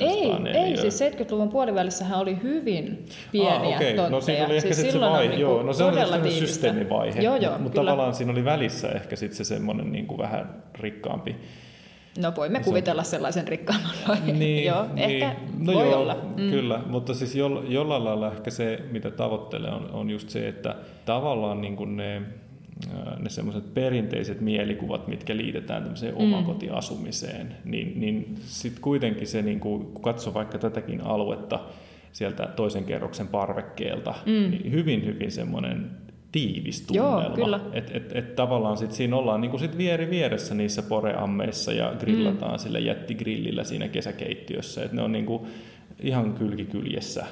Ei, ei, siis 70-luvun puolivälissähän oli hyvin pieniä ah, okay. tontteja. No siinä oli ehkä siis se vaihe, niin joo, no se oli todella systeemivaihe, joo, joo, mutta mut tavallaan siinä oli välissä ehkä sitten se semmoinen niin kuin vähän rikkaampi No voimme kuvitella sellaisen rikkaamman vaiheen. Niin, joo, niin. ehkä no voi joo, olla. Mm. Kyllä, mutta siis jo, jollain lailla ehkä se, mitä tavoittelee, on, on just se, että tavallaan niin kuin ne, ne semmoiset perinteiset mielikuvat, mitkä liitetään tämmöiseen mm. omakotiasumiseen, niin, niin sitten kuitenkin se, niin kuin, kun katsoo vaikka tätäkin aluetta sieltä toisen kerroksen parvekkeelta, mm. niin hyvin, hyvin semmoinen tiivis tunnelma. Että et, et tavallaan sit siinä ollaan niinku sit vieri vieressä niissä poreammeissa ja grillataan mm. sillä jättigrillillä siinä kesäkeittiössä. Et ne on niinku ihan kylkikyljessä.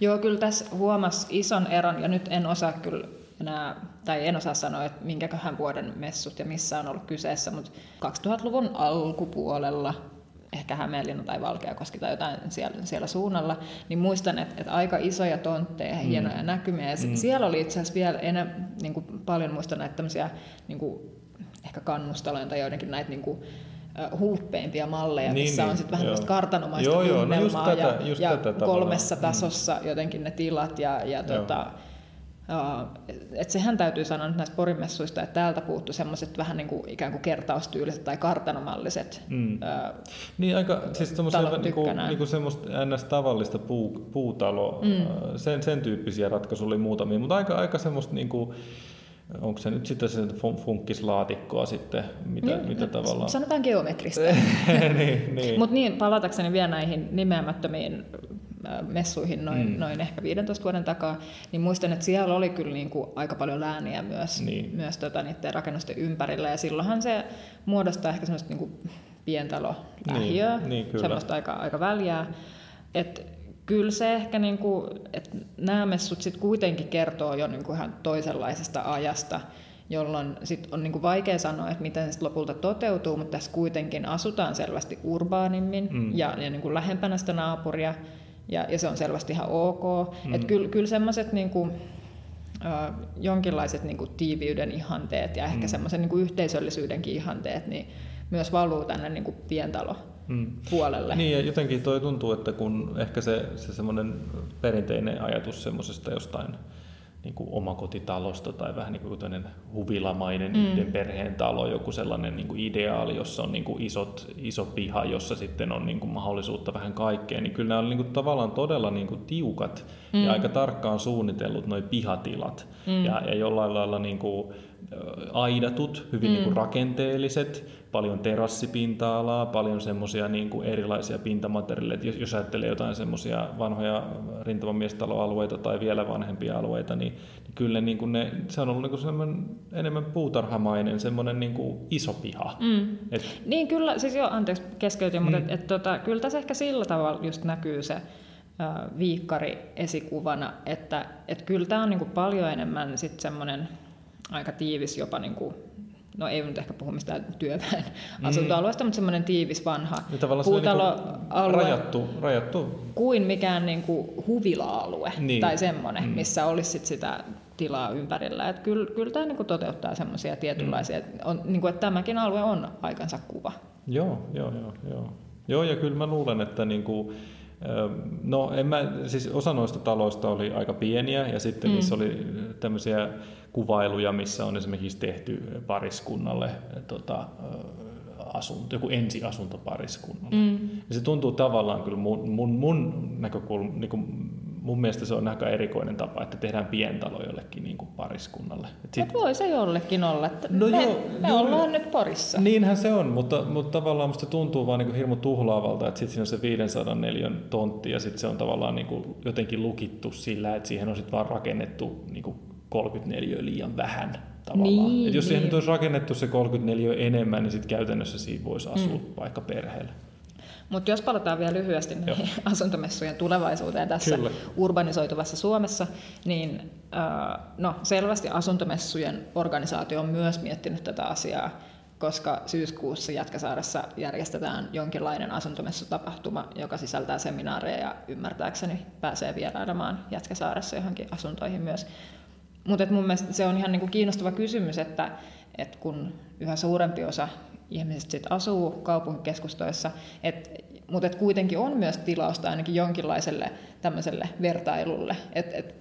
Joo, kyllä tässä huomas ison eron, ja nyt en osaa kyllä enää, tai en osaa sanoa, että minkäköhän vuoden messut ja missä on ollut kyseessä, mutta 2000-luvun alkupuolella ehkä Hämeenlinna tai Valkeakoski tai jotain siellä, siellä suunnalla, niin muistan, että, että aika isoja tontteja, mm. hienoja näkymiä. Ja mm. siellä oli itse asiassa vielä enemmän, niin kuin paljon muistan näitä tämmöisiä niin kuin, ehkä kannustaloja tai joidenkin näitä niin kuin, hulppeimpia malleja, niin, missä niin, on sitten vähän tämmöistä kartanomaista joo, joo, no ja, tätä, ja tätä kolmessa tasossa mm. jotenkin ne tilat ja, ja tota, että sehän täytyy sanoa nyt näistä porimessuista, että täältä puuttu semmoiset vähän niin kuin ikään kuin kertaustyyliset tai kartanomalliset mm. ää, Niin aika, siis semmoista niin kuin, niin kuin semmoista ns. tavallista puu, puutalo, mm. sen, sen tyyppisiä ratkaisuja oli muutamia, mutta aika, aika semmoista niin kuin, onko se nyt sitten se funkkislaatikkoa sitten, mitä, niin, mitä tavallaan... Sanotaan geometrista. niin, niin. Mutta niin, palatakseni vielä näihin nimeämättömiin messuihin noin, mm. noin ehkä 15 vuoden takaa, niin muistan, että siellä oli kyllä niin kuin aika paljon lääniä myös, niin. myös tota, niiden rakennusten ympärillä, ja silloinhan se muodostaa ehkä semmoista niin kuin pientalolähiöä, niin, niin, semmoista aika, aika väljää. Et kyllä se ehkä, niin kuin, että nämä messut sitten kuitenkin kertoo jo niin kuin ihan toisenlaisesta ajasta, jolloin sit on niin kuin vaikea sanoa, että miten se lopulta toteutuu, mutta tässä kuitenkin asutaan selvästi urbaanimmin mm. ja, ja niin kuin lähempänä sitä naapuria, ja, ja se on selvästi ihan ok. Mm. Että kyllä, kyllä semmoiset niin kuin, äh, jonkinlaiset niin kuin tiiviyden ihanteet ja ehkä mm. semmoisen niin kuin yhteisöllisyydenkin ihanteet, niin myös valuu tänne niin kuin pientalo mm. puolelle. Niin ja jotenkin toi tuntuu, että kun ehkä se, se semmoinen perinteinen ajatus semmoisesta jostain niin kuin omakotitalosta tai vähän niin kuin huvilamainen mm. yhden perheen talo, joku sellainen niin kuin ideaali, jossa on niin kuin isot, iso piha, jossa sitten on niin kuin mahdollisuutta vähän kaikkeen, niin kyllä nämä on niin kuin tavallaan todella niin kuin tiukat mm. ja aika tarkkaan suunnitellut nuo pihatilat mm. ja, ja jollain lailla niin kuin aidatut, hyvin mm. niin kuin rakenteelliset, paljon terassipinta-alaa, paljon semmoisia niin kuin erilaisia pintamateriaaleja. Jos, jos ajattelee jotain semmoisia vanhoja rintamamiestaloalueita tai vielä vanhempia alueita, niin, niin kyllä niin kuin ne, se on ollut niin kuin semmoinen enemmän puutarhamainen, semmoinen niin kuin iso piha. Mm. Et, niin kyllä, siis joo, anteeksi keskeytin, mm. mutta et, et, tota, kyllä tässä ehkä sillä tavalla just näkyy se, viikkari esikuvana, että et kyllä tämä on niinku paljon enemmän sit semmoinen aika tiivis jopa niinku no ei nyt ehkä puhu mistään työväen mm. asuntoalueesta, mutta semmoinen tiivis vanha puutaloalue. Niin rajattu, rajattu. Kuin mikään niin kuin huvila-alue niin. tai semmoinen, mm. missä olisi sit sitä tilaa ympärillä. Et kyllä, kyllä tämä niin kuin toteuttaa semmoisia tietynlaisia, mm. on, niin kuin, että tämäkin alue on aikansa kuva. Joo, joo, joo. Joo, joo ja kyllä mä luulen, että niin kuin, No, en mä, siis osa noista taloista oli aika pieniä ja sitten mm. niissä oli tämmöisiä kuvailuja, missä on esimerkiksi tehty pariskunnalle tota, asunto, joku ensiasunto pariskunnalle. Mm. Ja se tuntuu tavallaan kyllä mun, mun, mun näkökulma, niin kuin mun mielestä se on aika erikoinen tapa, että tehdään pientalo jollekin niin kuin pariskunnalle. Et sit... voi se jollekin olla. Että no me, joo, me joo, ollaan nyt Porissa. Niinhän se on, mutta, mutta tavallaan musta tuntuu vaan niin kuin hirmu tuhlaavalta, että sitten siinä on se 500 neliön tontti ja sitten se on tavallaan niin kuin jotenkin lukittu sillä, että siihen on sitten vaan rakennettu niin kuin 34 liian vähän tavallaan. Niin, Et jos siihen niin. nyt olisi rakennettu se 34 enemmän, niin sitten käytännössä siinä voisi asua mm. vaikka perheellä. Mutta jos palataan vielä lyhyesti näihin asuntomessujen tulevaisuuteen tässä Kyllä. urbanisoituvassa Suomessa, niin no, selvästi asuntomessujen organisaatio on myös miettinyt tätä asiaa, koska syyskuussa Jätkäsaaressa järjestetään jonkinlainen asuntomessutapahtuma, joka sisältää seminaareja ja ymmärtääkseni pääsee vierailemaan Jätkäsaaressa johonkin asuntoihin myös. Mutta mun mielestä se on ihan niinku kiinnostava kysymys, että, että kun yhä suurempi osa ihmiset sit asuu kaupunkikeskustoissa, et, mutta et kuitenkin on myös tilausta ainakin jonkinlaiselle tämmöiselle vertailulle, että et,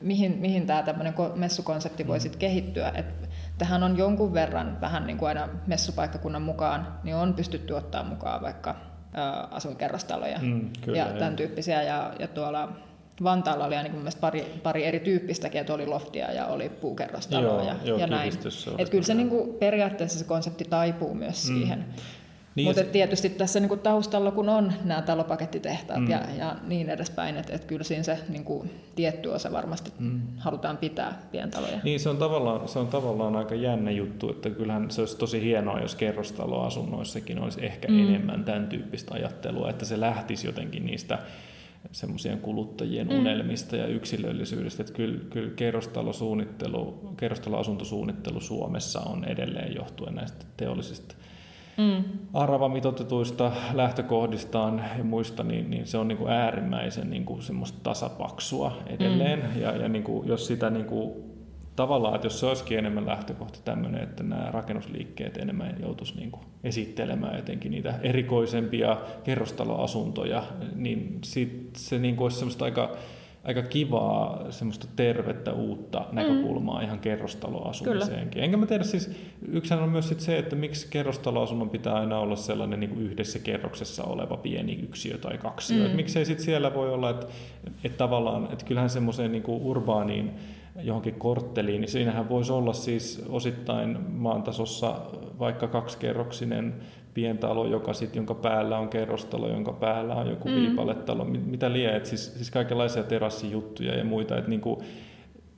mihin, mihin tämä tämmöinen messukonsepti voi sit kehittyä. Et tähän on jonkun verran vähän niin kuin aina messupaikkakunnan mukaan, niin on pystytty ottaa mukaan vaikka asuinkerrostaloja mm, kyllä, ja tämän tyyppisiä. Ja, ja tuolla Vantaalla oli ainakin pari, pari erityyppistäkin, että oli loftia ja oli puukerrostaloa ja, joo, ja näin. Että kyllä se niin kuin, periaatteessa se konsepti taipuu myös mm. siihen. Niin Mutta se... tietysti tässä niin kuin taustalla, kun on nämä talopakettitehtaat mm. ja, ja niin edespäin, että, että kyllä siinä se niin kuin, tietty osa varmasti mm. halutaan pitää pientaloja. Niin, se on, tavallaan, se on tavallaan aika jännä juttu, että kyllähän se olisi tosi hienoa, jos kerrostaloasunnoissakin olisi ehkä mm. enemmän tämän tyyppistä ajattelua, että se lähtisi jotenkin niistä semmoisien kuluttajien mm. unelmista ja yksilöllisyydestä. Että kyllä, kyllä kerrostalosuunnittelu, kerrostaloasuntosuunnittelu Suomessa on edelleen johtuen näistä teollisista mm. aravamitotetuista lähtökohdistaan ja muista, niin, niin se on niin kuin äärimmäisen niin kuin semmoista tasapaksua edelleen. Mm. Ja, ja niin kuin, jos sitä niin kuin tavallaan, että jos se olisikin enemmän lähtökohta tämmöinen, että nämä rakennusliikkeet enemmän joutuisi niin kuin esittelemään jotenkin niitä erikoisempia kerrostaloasuntoja, niin sit se niin kuin olisi semmoista aika aika kivaa semmoista tervettä uutta näkökulmaa mm. ihan kerrostaloasumiseenkin. Enkä mä tiedä siis, yksihän on myös sit se, että miksi kerrostaloasunnon pitää aina olla sellainen niin kuin yhdessä kerroksessa oleva pieni yksiö tai kaksi. Mm. miksei sitten siellä voi olla, että, että tavallaan, että kyllähän semmoiseen niin urbaaniin johonkin kortteliin, niin siinähän voisi olla siis osittain maantasossa vaikka kaksikerroksinen pientalo, joka sit, jonka päällä on kerrostalo, jonka päällä on joku mm. viipaletalo, mitä liian, siis, siis kaikenlaisia terassijuttuja ja muita, että niinku,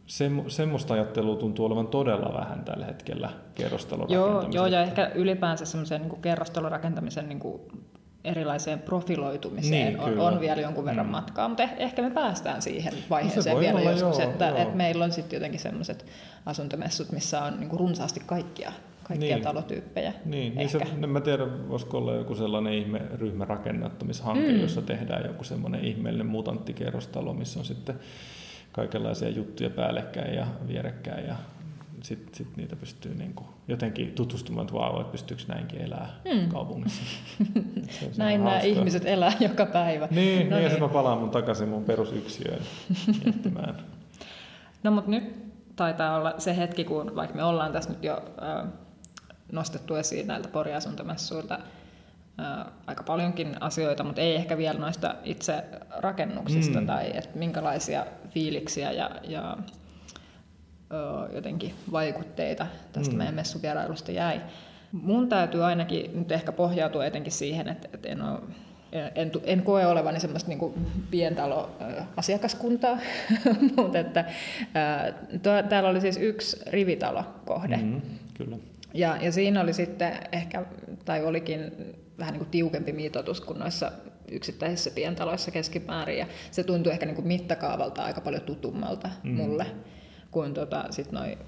se, semmoista ajattelua tuntuu olevan todella vähän tällä hetkellä kerrostalon joo, joo, ja ehkä ylipäänsä semmoisen niin kerrostalon rakentamisen niin kuin erilaiseen profiloitumiseen niin, on, on vielä jonkun verran mm. matkaa, mutta eh, ehkä me päästään siihen vaiheeseen no vielä olla, joskus, joo, että, joo. että meillä on sitten jotenkin sellaiset asuntomessut, missä on niin kuin runsaasti kaikkia kaikkia niin. talotyyppejä. Niin, niin se, en mä tiedä, voisiko olla joku sellainen ihme ryhmärakennattomishanke, mm. jossa tehdään joku semmoinen ihmeellinen mutanttikerrostalo, missä on sitten kaikenlaisia juttuja päällekkäin ja vierekkäin ja sitten sit niitä pystyy niinku jotenkin tutustumaan, että vau, että pystyykö näinkin elää mm. kaupungissa. Näin nämä ihmiset elää joka päivä. Niin, no niin, niin. ja sitten mä palaan mun takaisin mun perusyksiöön miettimään. No mutta nyt taitaa olla se hetki, kun vaikka me ollaan tässä nyt jo äh, nostettu esiin näiltä poriasuntomessuilta aika paljonkin asioita, mutta ei ehkä vielä noista itse rakennuksista mm. tai että minkälaisia fiiliksiä ja, ja jotenkin vaikutteita tästä mm. meidän messuvierailusta jäi. Mun täytyy ainakin nyt ehkä pohjautua etenkin siihen, että, että en, ole, en, en koe olevani semmoista niin pientalo-asiakaskuntaa, mutta että, ää, täällä oli siis yksi rivitalokohde. Mm, kyllä. Ja, ja siinä oli sitten ehkä, tai olikin vähän niin kuin tiukempi mitoitus kuin noissa yksittäisissä pientaloissa keskimäärin. Ja se tuntui ehkä niin kuin mittakaavalta aika paljon tutummalta mm. mulle kuin tota, sit noi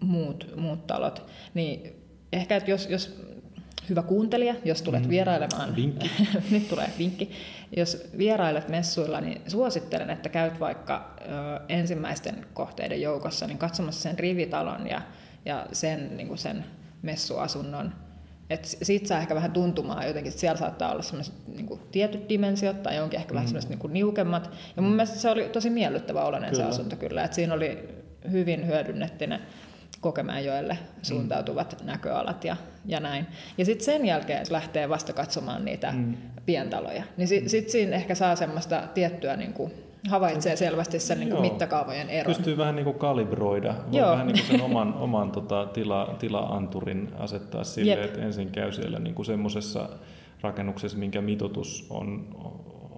muut, muut talot. Niin ehkä, että jos, jos hyvä kuuntelija, jos tulet mm. vierailemaan, vinkki. nyt tulee vinkki, jos vierailet messuilla, niin suosittelen, että käyt vaikka ö, ensimmäisten kohteiden joukossa niin katsomassa sen rivitalon ja, ja sen, niin kuin sen messuasunnon. Et siitä saa ehkä vähän tuntumaan jotenkin, että siellä saattaa olla sellaiset niin tietyt dimensiot tai onkin ehkä mm. vähän sellaiset niin niukemmat. Ja mun mielestä se oli tosi miellyttävä oloinen kyllä. se asunto kyllä. Et siinä oli hyvin hyödynnetty ne Kokemäenjoelle suuntautuvat mm. näköalat ja, ja näin. Ja sitten sen jälkeen lähtee vasta katsomaan niitä mm. pientaloja. Niin sitten sit siinä ehkä saa semmoista tiettyä niin kuin havaitsee selvästi sen niin kuin mittakaavojen eron. Pystyy vähän niin kuin kalibroida, Joo. vähän niin kuin sen oman, oman tota, tila, tila-anturin asettaa sille, Jep. että ensin käy siellä niin kuin semmoisessa rakennuksessa, minkä mitoitus on,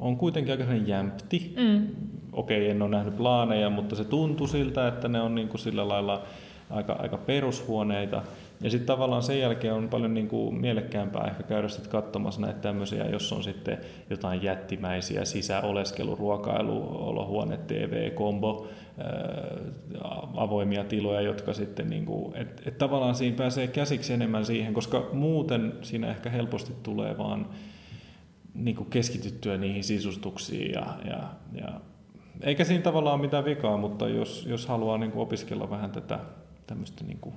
on kuitenkin aika jämpti. Mm. Okei, en ole nähnyt plaaneja, mutta se tuntui siltä, että ne on niin kuin sillä lailla aika, aika perushuoneita. Ja sitten tavallaan sen jälkeen on paljon niin kuin mielekkäämpää ehkä käydä sitten katsomassa näitä tämmöisiä, jos on sitten jotain jättimäisiä sisäoleskelu, ruokailu, olohuone, TV, kombo, avoimia tiloja, jotka sitten, niin kuin, et, et tavallaan siinä pääsee käsiksi enemmän siihen, koska muuten siinä ehkä helposti tulee vaan niin kuin keskityttyä niihin sisustuksiin ja, ja, ja eikä siinä tavallaan ole mitään vikaa, mutta jos, jos haluaa niin kuin opiskella vähän tätä tämmöistä niin kuin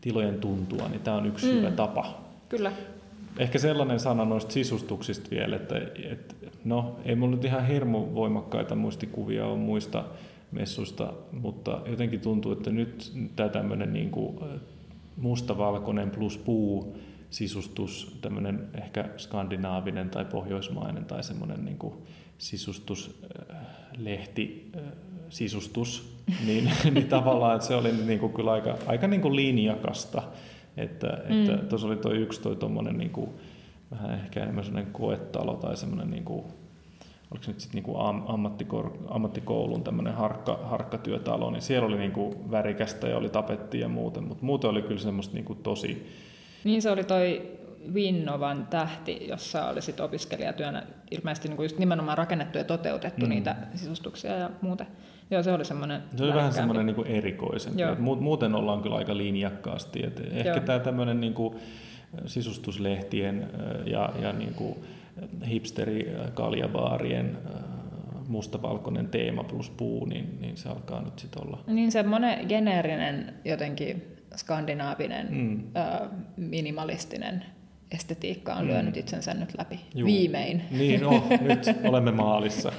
tilojen tuntua, niin tämä on yksi mm. hyvä tapa. Kyllä. Ehkä sellainen sana noista sisustuksista vielä, että, että no ei mulla nyt ihan hirmu voimakkaita muistikuvia on muista messuista, mutta jotenkin tuntuu, että nyt tämä tämmöinen niin kuin mustavalkoinen plus puu sisustus, tämmöinen ehkä skandinaavinen tai pohjoismainen tai semmoinen niin kuin sisustuslehti sisustus, niin, niin tavallaan että se oli niin kuin kyllä aika, aika niin kuin linjakasta. Että, mm. että tuossa oli toi yksi toi tommonen niin kuin, vähän ehkä enemmän sellainen koetalo tai semmoinen niin kuin, oliko se nyt sitten niin ammattikoulun tämmöinen harkka, harkkatyötalo, niin siellä oli niin kuin värikästä ja oli tapetti ja muuten, mutta muuten oli kyllä semmoista niin kuin tosi... Niin se oli toi Vinnovan tähti, jossa oli sit opiskelijatyönä ilmeisesti niin kuin just nimenomaan rakennettu ja toteutettu mm. niitä sisustuksia ja muuta. Joo, se oli semmoinen Se oli vähän semmoinen niin erikoisempi. Muuten ollaan kyllä aika linjakkaasti. Et ehkä tämä tämmöinen niin kuin sisustuslehtien ja, ja niin kuin hipsteri-kaljabaarien mustavalkoinen teema plus puu, niin, niin se alkaa nyt sitten olla. Niin semmoinen geneerinen jotenkin skandinaavinen mm. ö, minimalistinen estetiikka on lyönyt itsensä nyt läpi. Juu. Viimein. Niin, no, nyt olemme maalissa.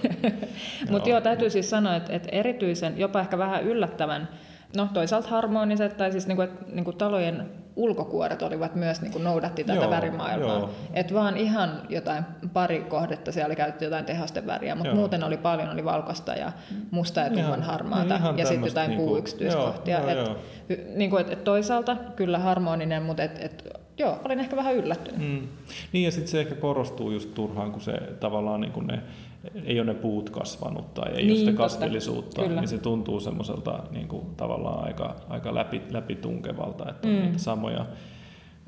Mutta joo, täytyy siis sanoa, että, että erityisen, jopa ehkä vähän yllättävän, no toisaalta harmoniset, tai siis niinku, että niinku talojen ulkokuoret olivat myös niinku noudatti tätä Joo, värimaailmaa. joo. Et vaan ihan jotain pari kohdetta siellä oli käytetty jotain tehosteväriä, mutta Joo. muuten oli paljon oli valkoista ja musta ja tumman harmaata ihan ja sitten jotain niinku- puuyksityiskohtia. joo, joo, et, joo. niinku, et, et toisaalta kyllä harmoninen, mutta et, et, joo, olin ehkä vähän yllättynyt. Mm. Niin ja sitten se ehkä korostuu just turhaan, kun se tavallaan niin kuin ne, ei ole ne puut kasvanut tai ei Niin, ole sitä totta. kasvillisuutta, Kyllä. niin se tuntuu semmoiselta niin kuin, tavallaan aika, aika läpi, läpitunkevalta, että on Mm. niitä samoja,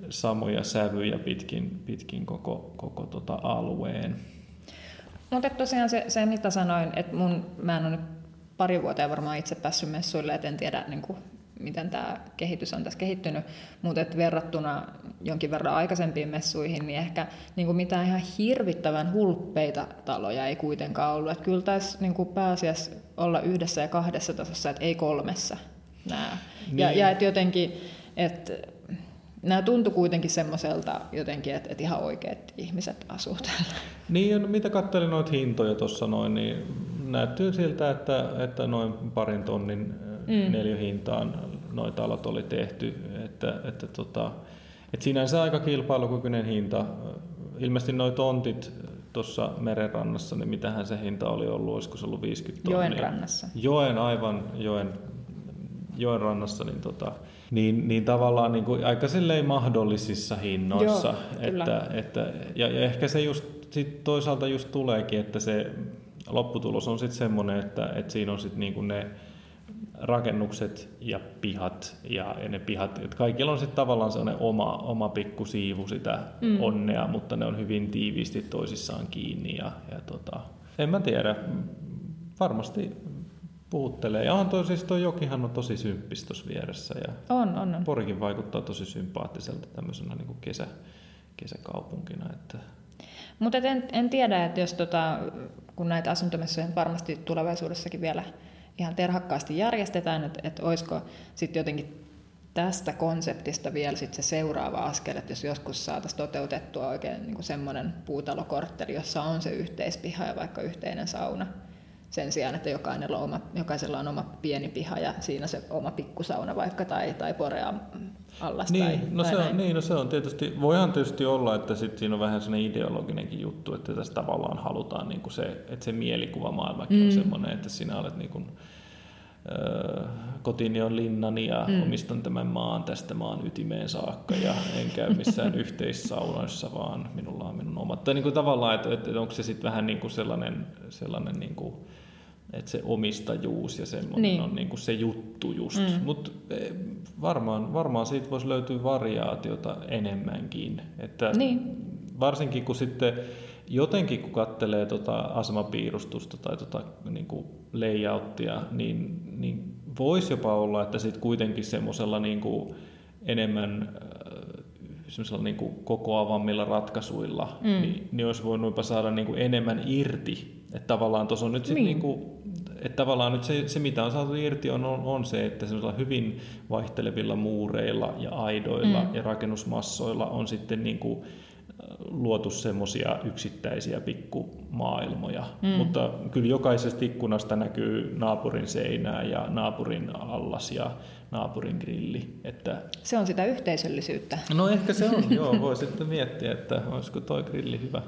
samoja sävyjä pitkin, pitkin koko, koko tota alueen. Mutta tosiaan se, se, mitä sanoin, että mun, mä en ole nyt pari vuotta varmaan itse päässyt messuille, et en tiedä niin kuin, miten tämä kehitys on tässä kehittynyt, mutta et verrattuna jonkin verran aikaisempiin messuihin, niin ehkä niin kuin mitään ihan hirvittävän hulppeita taloja ei kuitenkaan ollut. Et kyllä taisi niin kuin pääasiassa olla yhdessä ja kahdessa tasossa, että ei kolmessa nämä. Niin. Ja, ja et jotenkin, että nämä tuntui kuitenkin semmoiselta jotenkin, että, että ihan oikeat ihmiset asuu täällä. Niin, ja mitä katselin noita hintoja tuossa noin, niin näyttyy siltä, että, että noin parin tonnin mm. neliöhintaan noita talot oli tehty. Että, että, tota, että sinänsä aika kilpailukykyinen hinta. Ilmeisesti noin tontit tuossa merenrannassa, niin mitähän se hinta oli ollut, olisiko se ollut 50 tonnia? Joen rannassa. Joen, aivan joen, joen rannassa, niin, tota, niin, niin tavallaan niin kuin aika mahdollisissa hinnoissa. Joo, kyllä. että, että, ja, ja ehkä se just sit toisaalta just tuleekin, että se lopputulos on sitten semmoinen, että, että siinä on sitten niinku ne rakennukset ja pihat ja, ja ne pihat, että kaikilla on sitten tavallaan sellainen oma, oma pikku siivu sitä mm. onnea, mutta ne on hyvin tiiviisti toisissaan kiinni ja, ja tota, en mä tiedä, varmasti puhuttelee. Ja on toi, siis toi jokihan on tosi symppis tuossa vieressä ja On, on, on. Porikin vaikuttaa tosi sympaattiselta tämmöisenä niin kuin kesä, kesäkaupunkina. Että... Mutta en, en tiedä, että jos tota, kun näitä asuntomessuja varmasti tulevaisuudessakin vielä ihan terhakkaasti järjestetään, että, että olisiko sitten jotenkin tästä konseptista vielä sit se seuraava askel, että jos joskus saataisiin toteutettua oikein niin semmoinen puutalokortteli, jossa on se yhteispiha ja vaikka yhteinen sauna, sen sijaan, että jokaisella on oma, jokaisella on oma pieni piha ja siinä se oma pikkusauna vaikka tai, tai porea allas Niin, tai, no tai se on, niin, no se on tietysti, voihan tietysti olla, että sit siinä on vähän sellainen ideologinenkin juttu, että tässä tavallaan halutaan niin kuin se, että se mielikuvamaailmakin mm. on semmoinen, että sinä olet niin kuin, kotini on linnani ja mm. omistan tämän maan tästä maan ytimeen saakka ja en käy missään yhteissaunoissa, vaan minulla on minun omat. Tai niin kuin tavallaan, että, että onko se sitten vähän niin kuin sellainen, sellainen niin kuin, että se omistajuus ja semmoinen Niin. on niin kuin se juttu just. Mm. Mutta varmaan, varmaan siitä voisi löytyä variaatiota enemmänkin. Että Niin. Varsinkin kun sitten jotenkin kun katselee tota asemapiirustusta tai tota niin kuin layouttia, niin, niin voisi jopa olla, että sitten kuitenkin semmoisella niin kuin enemmän semmoisella niin kuin kokoavammilla ratkaisuilla, mm. niin, niin olisi voinut saada niin kuin enemmän irti. Että tavallaan tuossa on nyt sit Niin. niin. Niin kuin, että tavallaan nyt se, se, mitä on saatu irti, on, on, on se, että semmoisilla hyvin vaihtelevilla muureilla ja aidoilla mm. ja rakennusmassoilla on sitten niin kuin, äh, luotu semmoisia yksittäisiä pikkumaailmoja. Mm. Mutta kyllä jokaisesta ikkunasta näkyy naapurin seinää ja naapurin allas ja naapurin grilli. Että Se on sitä yhteisöllisyyttä. No ehkä se on, joo. Voi sitten miettiä, että olisiko toi grilli hyvä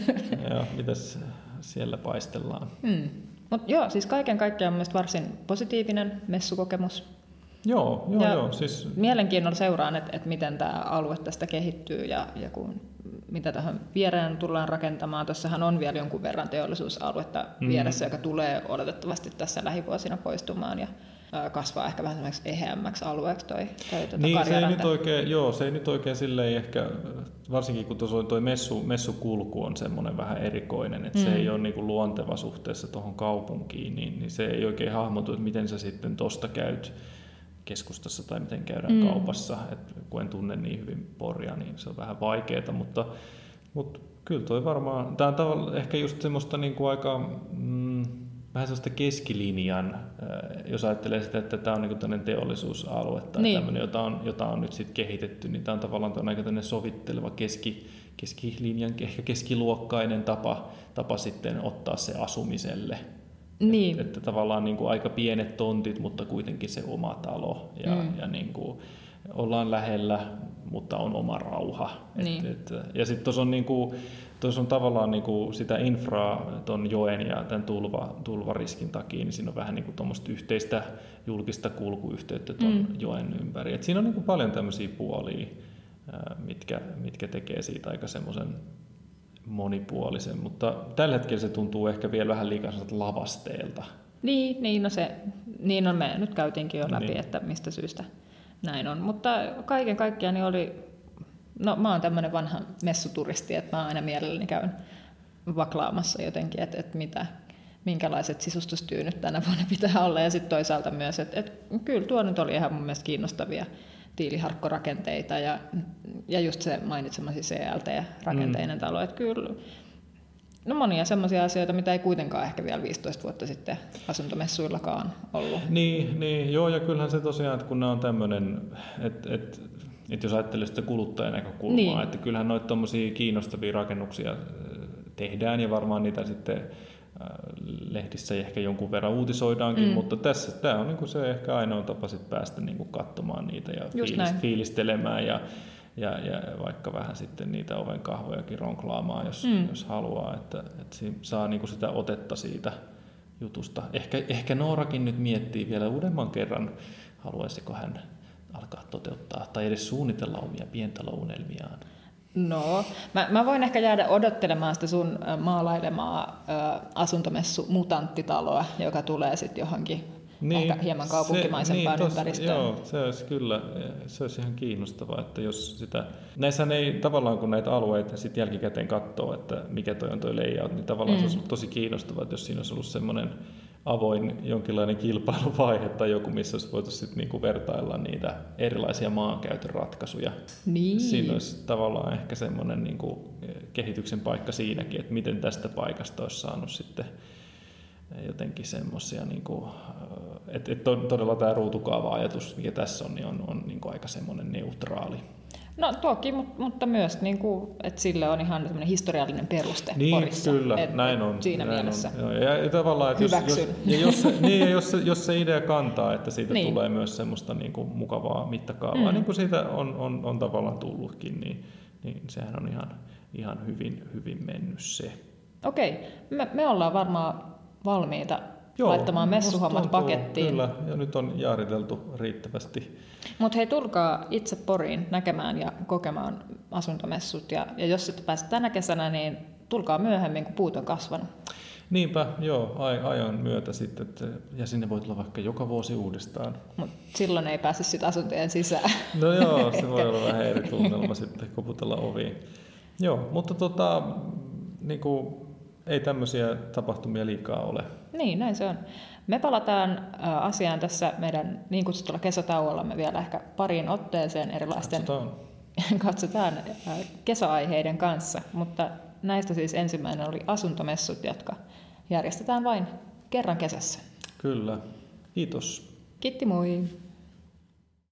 ja mitäs siellä paistellaan. Mm. Mutta joo, siis kaiken kaikkiaan mun mielestä varsin positiivinen messukokemus. Joo, joo, Ja joo. Siis, Mielenkiinnolla seuraan, että et miten tämä alue tästä kehittyy ja, ja kun, mitä tähän viereen tullaan rakentamaan. Tuossahan on vielä jonkun verran teollisuusaluetta Mm. vieressä, joka tulee oletettavasti tässä lähivuosina poistumaan ja kasvaa ehkä vähän semmoiseksi eheämmäksi alueeksi toi, toi tuota niin, se ei nyt oikein, joo, se ei nyt oikein silleen ehkä, varsinkin kun tuossa on toi messu, messukulku on semmoinen vähän erikoinen, että mm. se ei ole niinku luonteva suhteessa tuohon kaupunkiin, niin, niin se ei oikein hahmotu, että miten sä sitten tosta käyt keskustassa tai miten käydään mm. kaupassa. Et kun en tunne niin hyvin Poria, niin se on vähän vaikeaa, mutta, mutta kyllä toi varmaan, tämä on ehkä just semmoista niin kuin aika, mm, vähän sellaista keskilinjan, jos ajattelee sitä, että tämä on niin tämmöinen teollisuusalue tai Niin. tämmöinen, jota on, jota on nyt sitten kehitetty, niin tämä on tavallaan tuon aika tämmöinen sovitteleva keski, keskilinjan, ehkä keskiluokkainen tapa, tapa sitten ottaa se asumiselle. Niin. Että, että tavallaan niin kuin aika pienet tontit, mutta kuitenkin se oma talo ja, mm. ja niin kuin ollaan lähellä, mutta on oma rauha. Niin. Et, et, ja sitten tuossa on, niin kuin, tuossa on tavallaan niin kuin sitä infraa tuon joen ja tämän tulva, tulvariskin takia, niin siinä on vähän niin kuin tuommoista yhteistä julkista kulkuyhteyttä tuon mm. joen ympäri. Et siinä on niin kuin paljon tämmöisiä puolia, mitkä, mitkä tekee siitä aika semmoisen monipuolisen, mutta tällä hetkellä se tuntuu ehkä vielä vähän liikaa lavasteelta. Niin, niin, no se, niin on me nyt käytiinkin jo läpi, Niin. että mistä syystä näin on. Mutta kaiken kaikkiaan niin oli, no mä oon tämmöinen vanha messuturisti, että mä aina mielelläni käyn vaklaamassa jotenkin, että, että mitä, minkälaiset sisustustyynyt tänä vuonna pitää olla. Ja sitten toisaalta myös, että, että kyllä tuo nyt oli ihan mun mielestä kiinnostavia tiiliharkkorakenteita ja, ja just se mainitsemasi CLT-rakenteinen mm. talo. Että kyllä No monia semmoisia asioita, mitä ei kuitenkaan ehkä vielä 15 vuotta sitten asuntomessuillakaan ollut. Niin, niin, joo, ja kyllähän se tosiaan, että kun nämä on tämmöinen, että, että, että jos ajattelee sitä kuluttajan näkökulmaa, Niin. että kyllähän noita tommosia kiinnostavia rakennuksia äh, tehdään, ja varmaan niitä sitten äh, lehdissä ehkä jonkun verran uutisoidaankin, mm. mutta tässä tämä on niin se ehkä ainoa tapa sit päästä niin katsomaan niitä ja Just fiilis, näin. fiilistelemään ja, ja, ja vaikka vähän sitten niitä oven kahvojakin ronklaamaan, jos, Mm. jos haluaa, että, että saa niin sitä otetta siitä jutusta. Ehkä, ehkä Noorakin nyt miettii vielä uudemman kerran, haluaisiko hän alkaa toteuttaa tai edes suunnitella omia pientalounelmiaan. No, mä, mä voin ehkä jäädä odottelemaan sitä sun maalailemaa asuntomessu mutanttitaloa, joka tulee sitten johonkin niin, ehkä hieman kaupunkimaisempaan tos- ympäristöön. Joo, se olisi kyllä, se olisi ihan kiinnostavaa, että jos sitä, näissähän ei tavallaan kun näitä alueita sitten jälkikäteen katsoo, että mikä toi on toi layout, niin tavallaan mm. se olisi ollut tosi kiinnostavaa, että jos siinä olisi ollut semmoinen avoin jonkinlainen kilpailuvaihe tai joku, missä olisi voitu sitten niinku vertailla niitä erilaisia maankäytön ratkaisuja. Niin. Siinä olisi tavallaan ehkä semmoinen niinku kehityksen paikka siinäkin, että miten tästä paikasta olisi saanut sitten jotenkin semmoisia, niin että et to- todella tämä ruutukaava-ajatus, mikä tässä on, niin on, on niin aika semmoinen neutraali. No toki, mut- mutta myös, niin kuin, että sille on ihan historiallinen peruste Niin, Porissa. kyllä, Et- näin on. Siinä näin mielessä. On. Joo, ja, ja tavallaan, että jos, jos, ja jos, niin, ja jos, se, jos se idea kantaa, että siitä Niin. tulee myös semmoista niin kuin mukavaa mittakaavaa, Mm. mm. niin kuin siitä on, on, on tavallaan tullutkin, niin, niin sehän on ihan, ihan hyvin, hyvin mennyt se. Okei, me, me ollaan varmaan valmiita Joo, laittamaan messuhommat tuntuu, pakettiin. Kyllä, ja nyt on jaariteltu riittävästi. Mutta hei, tulkaa itse Poriin näkemään ja kokemaan asuntomessut. Ja, ja jos et pääse tänä kesänä, niin tulkaa myöhemmin, kun puut on kasvanut. Niinpä, joo, ajan myötä sitten, että, ja sinne voi tulla vaikka joka vuosi uudestaan. Mutta silloin ei pääse sitten asuntojen sisään. No joo, se voi olla vähän eri tunnelma sitten koputella oviin. Joo, mutta tota, niin kuin, ei tämmöisiä tapahtumia liikaa ole. Niin, näin se on. Me palataan asiaan tässä meidän niin kutsutulla kesätauollamme vielä ehkä pariin otteeseen erilaisten Katsotaan. katsotaan kesäaiheiden kanssa, mutta näistä siis ensimmäinen oli asuntomessut, jotka järjestetään vain kerran kesässä. Kyllä. Kiitos. Kiitti moi!